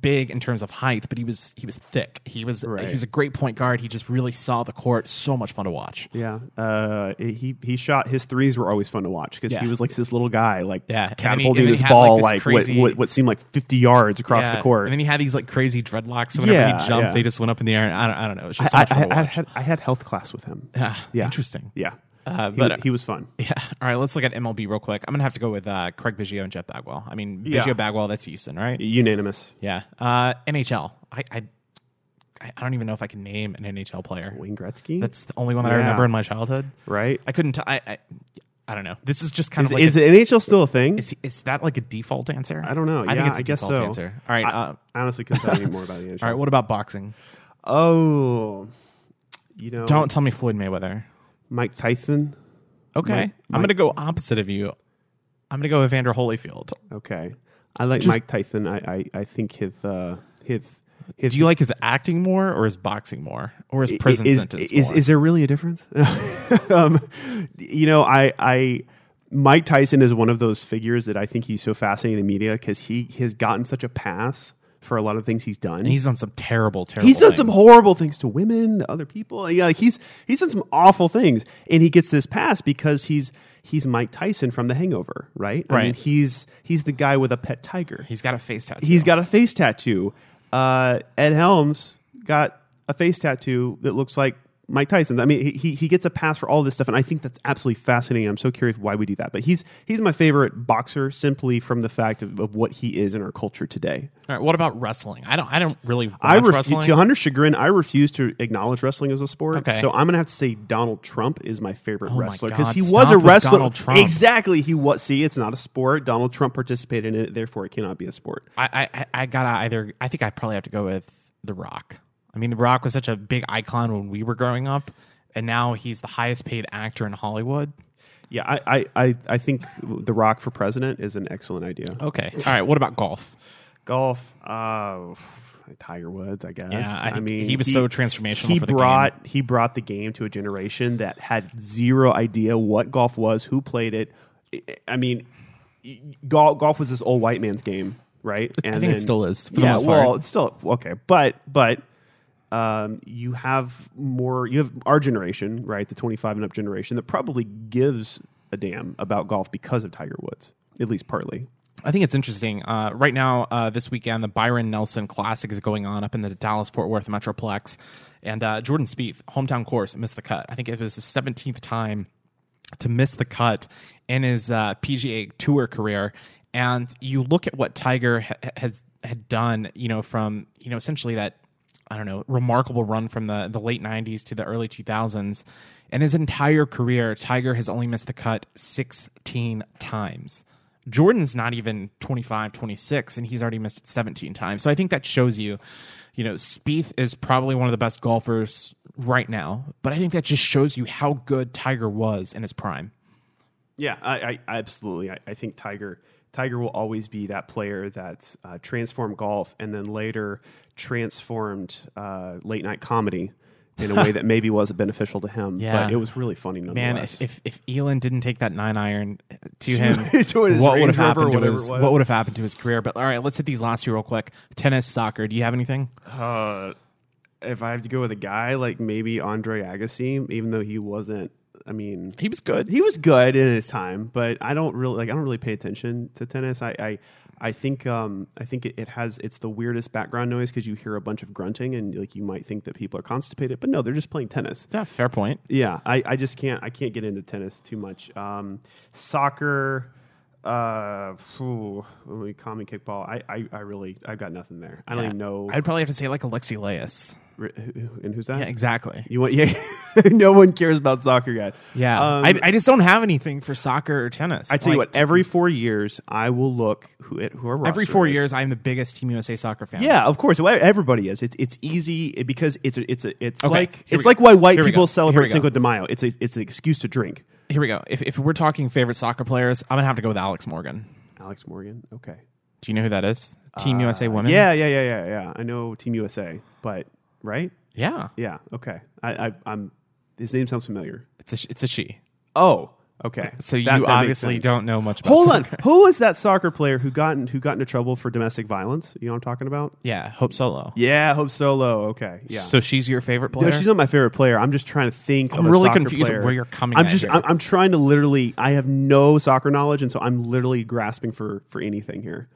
S2: big in terms of height, but he was he was thick. He was
S3: Right.
S2: he was a great point guard. He just really saw the court. So much fun to watch.
S3: Yeah, uh, he he shot his threes were always fun to watch because
S2: Yeah.
S3: he was like this little guy, like
S2: Yeah, and then he- and
S3: catapulting his
S2: like,
S3: ball
S2: this
S3: like,
S2: crazy-
S3: what, what what seemed like fifty yards across
S2: Yeah,
S3: the court.
S2: And then he had these like crazy dreadlocks. So whenever
S3: Yeah,
S2: he jumped, they just went up in the air. And I don't, I don't know. It was just so
S3: I,
S2: much fun
S3: I,
S2: to
S3: I had I had health class with him.
S2: Yeah,
S3: yeah,
S2: interesting.
S3: Yeah,
S2: Uh, but,
S3: wa- he was fun.
S2: Yeah. All right. Let's look at MLB real quick. I'm gonna have to go with uh, Craig Biggio and Jeff Bagwell. I mean,
S3: Yeah.
S2: Biggio Bagwell. That's Houston, right?
S3: Unanimous.
S2: Yeah. Uh, NHL. I, I I don't even know if I can name an NHL player.
S3: Wayne Gretzky.
S2: That's the only one that I remember in my childhood.
S3: right.
S2: I couldn't. T- I, I I don't know. This is just kind
S3: Is,
S2: of like
S3: is
S2: a-
S3: the NHL still a thing?
S2: is, is that like a default answer?
S3: I don't know.
S2: I
S3: yeah,
S2: think it's a
S3: I guess so.
S2: answer. All right.
S3: I,
S2: uh,
S3: I honestly couldn't tell you more about the NHL.
S2: all right. What about boxing?
S3: Oh, you know,
S2: Don't tell me Floyd Mayweather.
S3: Mike Tyson.
S2: Okay.
S3: Mike-
S2: I'm going to go opposite of you. I'm going to go Evander Holyfield.
S3: Okay, I like
S2: Just-
S3: Mike Tyson. I, I I think his uh his his
S2: Do you like his acting more or his boxing more or his prison
S3: is,
S2: sentence
S3: is,
S2: more?
S3: is there really a difference? um, you know, I, I, Mike Tyson is one of those figures that I think he's so fascinating in the media because he has gotten such a pass for a lot of things he's done.
S2: and he's done some terrible, terrible
S3: He's done
S2: things.
S3: some horrible things to women, to other people. Yeah, like he's he's done some awful things, and he gets this pass because he's he's Mike Tyson from The Hangover, right? I mean,
S2: Right.
S3: he's he's the guy with a pet tiger.
S2: He's got a face tattoo.
S3: He's got a face tattoo. Uh, Ed Helms got a face tattoo that looks like Mike Tyson's. I mean, he- he he gets a pass for all this stuff, and I think that's absolutely fascinating. I'm so curious why we do that. But he's he's my favorite boxer simply from the fact of, of what he is in our culture today.
S2: All right. What about wrestling? I don't. I don't really
S3: I refuse
S2: wrestling.
S3: to Hunter's chagrin. I refuse to acknowledge wrestling as a sport.
S2: Okay.
S3: So I'm gonna have to say Donald Trump is my favorite
S2: Oh
S3: wrestler
S2: because
S3: he was a wrestler. Exactly. He was. See, it's not a sport. Donald Trump participated in it. Therefore, it cannot be a sport.
S2: I, I I gotta either. I think I probably have to go with The Rock. I mean, The Rock was such a big icon when we were growing up, and now he's the highest paid actor in Hollywood.
S3: Yeah, I, I, I, I think The Rock for president is an excellent idea.
S2: Okay. All right. What about golf?
S3: Golf, uh, Tiger Woods, I guess.
S2: Yeah, I think he was so transformational
S3: He
S2: for the
S3: brought he brought the game to a generation that had zero idea what golf was, who played it. I- I mean, golf golf was this old white man's game, right?
S2: I think it still is,
S3: yeah, well, it's still okay, but but um, you have more. You have our generation, right? The twenty-five and up generation that probably gives a damn about golf because of Tiger Woods, at least partly.
S2: I think it's interesting. Uh, right now, uh, this weekend, the Byron Nelson Classic is going on up in the Dallas Fort Worth Metroplex, and uh, Jordan Spieth, hometown course, missed the cut. I think it was his seventeenth time to miss the cut in his uh, PGA Tour career. And you look at what Tiger ha- has had done, you know, from you know essentially that I don't know remarkable run from the the late '90s to the early 2000s, and his entire career, Tiger has only missed the cut 16 times. Jordan's not even 25, 26, and he's already missed it 17 times. So I think that shows you, you know, Spieth is probably one of the best golfers right now, but I think that just shows you how good Tiger was in his prime.
S3: Yeah, I, I absolutely. I, I think Tiger Tiger will always be that player that uh, transformed golf and then later transformed uh, late night comedy in a way that maybe wasn't beneficial to him.
S2: Yeah.
S3: but it was really funny
S2: Man, if, if if Elin didn't take that nine iron to him, what would have happened to his what would have happened to his career? But all right, let's hit these last two real quick. Tennis, soccer. Do you have anything?
S3: uh, if I have to go with a guy like maybe Andre Agassi, even though he wasn't. I mean,
S2: He was good.
S3: he was good in his time, but I don't really like. I don't really pay attention to tennis. I I, I think um I think it, it has it's the weirdest background noise because you hear a bunch of grunting and like you might think that people are constipated, but no, they're just playing tennis.
S2: Yeah, fair point.
S3: Yeah, I, I just can't I can't get into tennis too much. Um, soccer, Uh, phew, common kickball, I, I, I really, I've got nothing there. I don't even know.
S2: I'd probably have to say like Alexi
S3: Lalas. And who's that?
S2: Yeah, exactly.
S3: You want? Yeah, no one cares about soccer yet.
S2: Yeah,
S3: Um,
S2: I, I just don't have anything for soccer or tennis.
S3: I tell you what, every four years I will look who at who our
S2: every four
S3: is.
S2: years, I'm the biggest Team USA soccer fan.
S3: Yeah, of course. Well, Everybody is. It's it's easy because it's a, it's a, it's
S2: Okay,
S3: like it's like why white
S2: Here
S3: people. Celebrate. Cinco de Mayo. It's a, it's an excuse to drink.
S2: Here we go. If, if we're talking favorite soccer players, I'm gonna have to go with Alex Morgan.
S3: Alex Morgan. Okay.
S2: Do you know who that is? Team USA women.
S3: Uh, Yeah, yeah, yeah, yeah, yeah. I know Team USA, but right?
S2: yeah.
S3: Yeah. Okay. I, I I'm. His name sounds familiar.
S2: It's a it's a she.
S3: Oh. Okay.
S2: So you
S3: That- that
S2: obviously don't know much. about
S3: Hold on. Who was that soccer player who got in, who got into trouble for domestic violence? You know what I'm talking about?
S2: Yeah, Hope Solo.
S3: Yeah, Hope Solo. Okay. Yeah.
S2: So she's your favorite player?
S3: No, she's not my favorite player. I'm just trying to think.
S2: I'm
S3: of a
S2: really
S3: soccer
S2: confused
S3: player.
S2: where you're coming
S3: from.
S2: I'm
S3: just. I'm, I'm trying to literally. I have no soccer knowledge, and so I'm literally grasping for for anything here.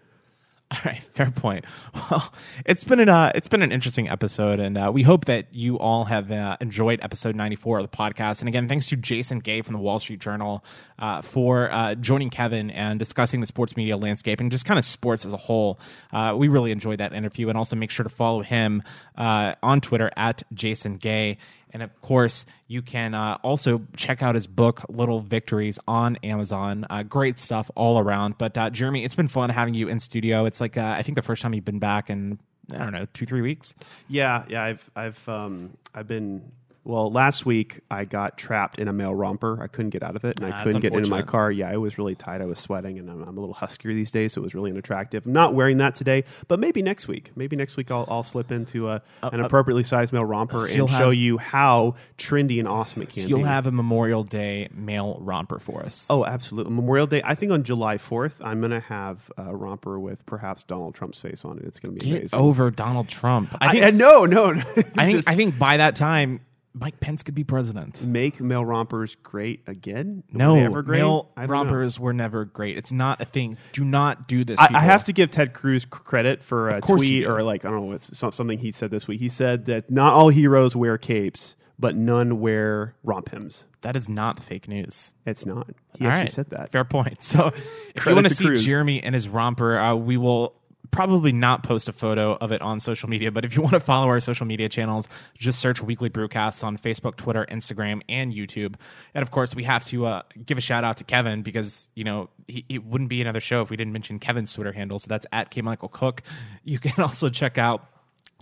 S2: All right, fair point. Well, it's been an uh, it's been an interesting episode, and uh, we hope that you all have uh, enjoyed episode ninety four of the podcast. And again, thanks to Jason Gay from the Wall Street Journal uh, for uh, joining Kevin and discussing the sports media landscape and just kind of sports as a whole. Uh, we really enjoyed that interview, and also make sure to follow him on Twitter at Jason Gay. And of course, you can uh, also check out his book, Little Victories, on Amazon. Uh, great stuff all around. But uh, Jeremy, it's been fun having you in studio. It's like uh, I think the first time you've been back in I don't know two three weeks.
S3: Yeah, yeah. I've I've um I've been well. Last week I got trapped in a male romper. I couldn't get out of it, and
S2: Ah,
S3: I couldn't get into my car. Yeah, it was really tight. I was sweating, and I'm, I'm a little huskier these days, so it was really unattractive. I'm not wearing that today, but maybe next week. Maybe next week I'll, I'll slip into a, an uh, appropriately sized male romper
S2: so
S3: and show
S2: have-
S3: you how trendy and awesome it can
S2: So
S3: be.
S2: you'll have a Memorial Day male romper for us.
S3: Oh, absolutely. Memorial Day. I think on July 4th, I'm going to have a romper with perhaps Donald Trump's face on it. It's going to be
S2: get
S3: amazing.
S2: over Donald Trump. I
S3: I
S2: think
S3: I- no, no. no.
S2: I think
S3: Just
S2: I think by that time, Mike Pence could be president.
S3: make male rompers great again.
S2: No,
S3: they ever great?
S2: male
S3: don't know.
S2: rompers were never great. It's not a thing. Do not do this.
S3: I, I have to give Ted Cruz credit for a tweet or like I don't know something he said this week. He said that not all heroes wear capes, but none wear RompHims.
S2: That is not fake news.
S3: It's not. He
S2: All
S3: actually
S2: right.
S3: said that.
S2: Fair point. So, if you want to
S3: to
S2: see
S3: Cruz.
S2: Jeremy and his romper, uh, we will probably not post a photo of it on social media. But if you want to follow our social media channels, just search Weekly Brewcast on Facebook, Twitter, Instagram, and YouTube. And of course, we have to uh, give a shout out to Kevin because you know he, it wouldn't be another show if we didn't mention Kevin's Twitter handle. So that's at K Michael Cook. You can also check out.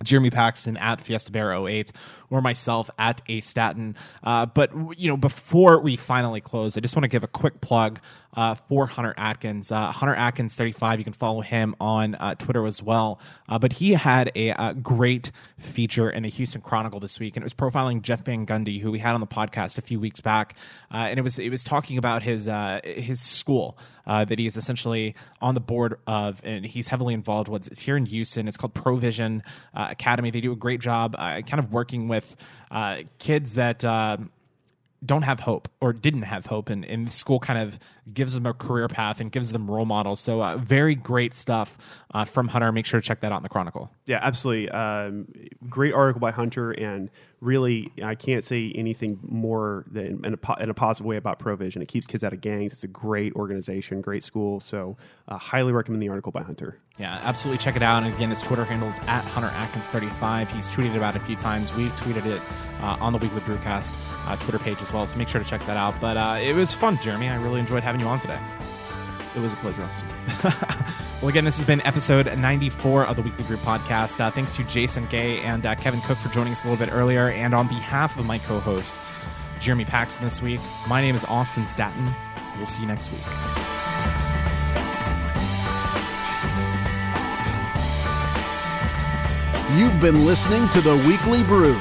S2: Jeremy Paxton at Fiesta Bear 08 or myself at A Staten. Uh, but, you know, before we finally close, I just want to give a quick plug uh, for Hunter Atkins. Uh, Hunter Atkins 35, you can follow him on uh, Twitter as well. Uh, but he had a, uh great feature in the Houston Chronicle this week, and it was profiling Jeff Van Gundy, who we had on the podcast a few weeks back. Uh, and it was it was talking about his his school that he's essentially on the board of, and he's heavily involved with. It's here in Houston. It's called Provision Academy. They do a great job, kind of working with kids that. Don't have hope or didn't have hope and, and school kind of gives them a career path and gives them role models. So uh, very great stuff uh, from hunter. Make sure to check that out in the chronicle.
S3: Yeah, absolutely. Um, great article by Hunter, and really, I can't say anything more than in a, in a positive way about Provision. It keeps kids out of gangs. It's a great organization, great school. So, uh, highly recommend the article by Hunter.
S2: yeah absolutely check it out and again his twitter handle is at hunter atkins 35 he's tweeted about it a few times we've tweeted it uh, on the weekly brewcast uh, twitter page as well so make sure to check that out but uh, it was fun jeremy i really enjoyed having you on today
S3: It was a pleasure, Austin.
S2: Well, again, this has been episode 94 of the Weekly Brew Podcast. Uh, thanks to Jason Gay and uh, Kevin Cook for joining us a little bit earlier. And on behalf of my co host, Jeremy Paxton, this week, my name is Austin Staten. We'll see you next week.
S1: You've been listening to The Weekly Brew.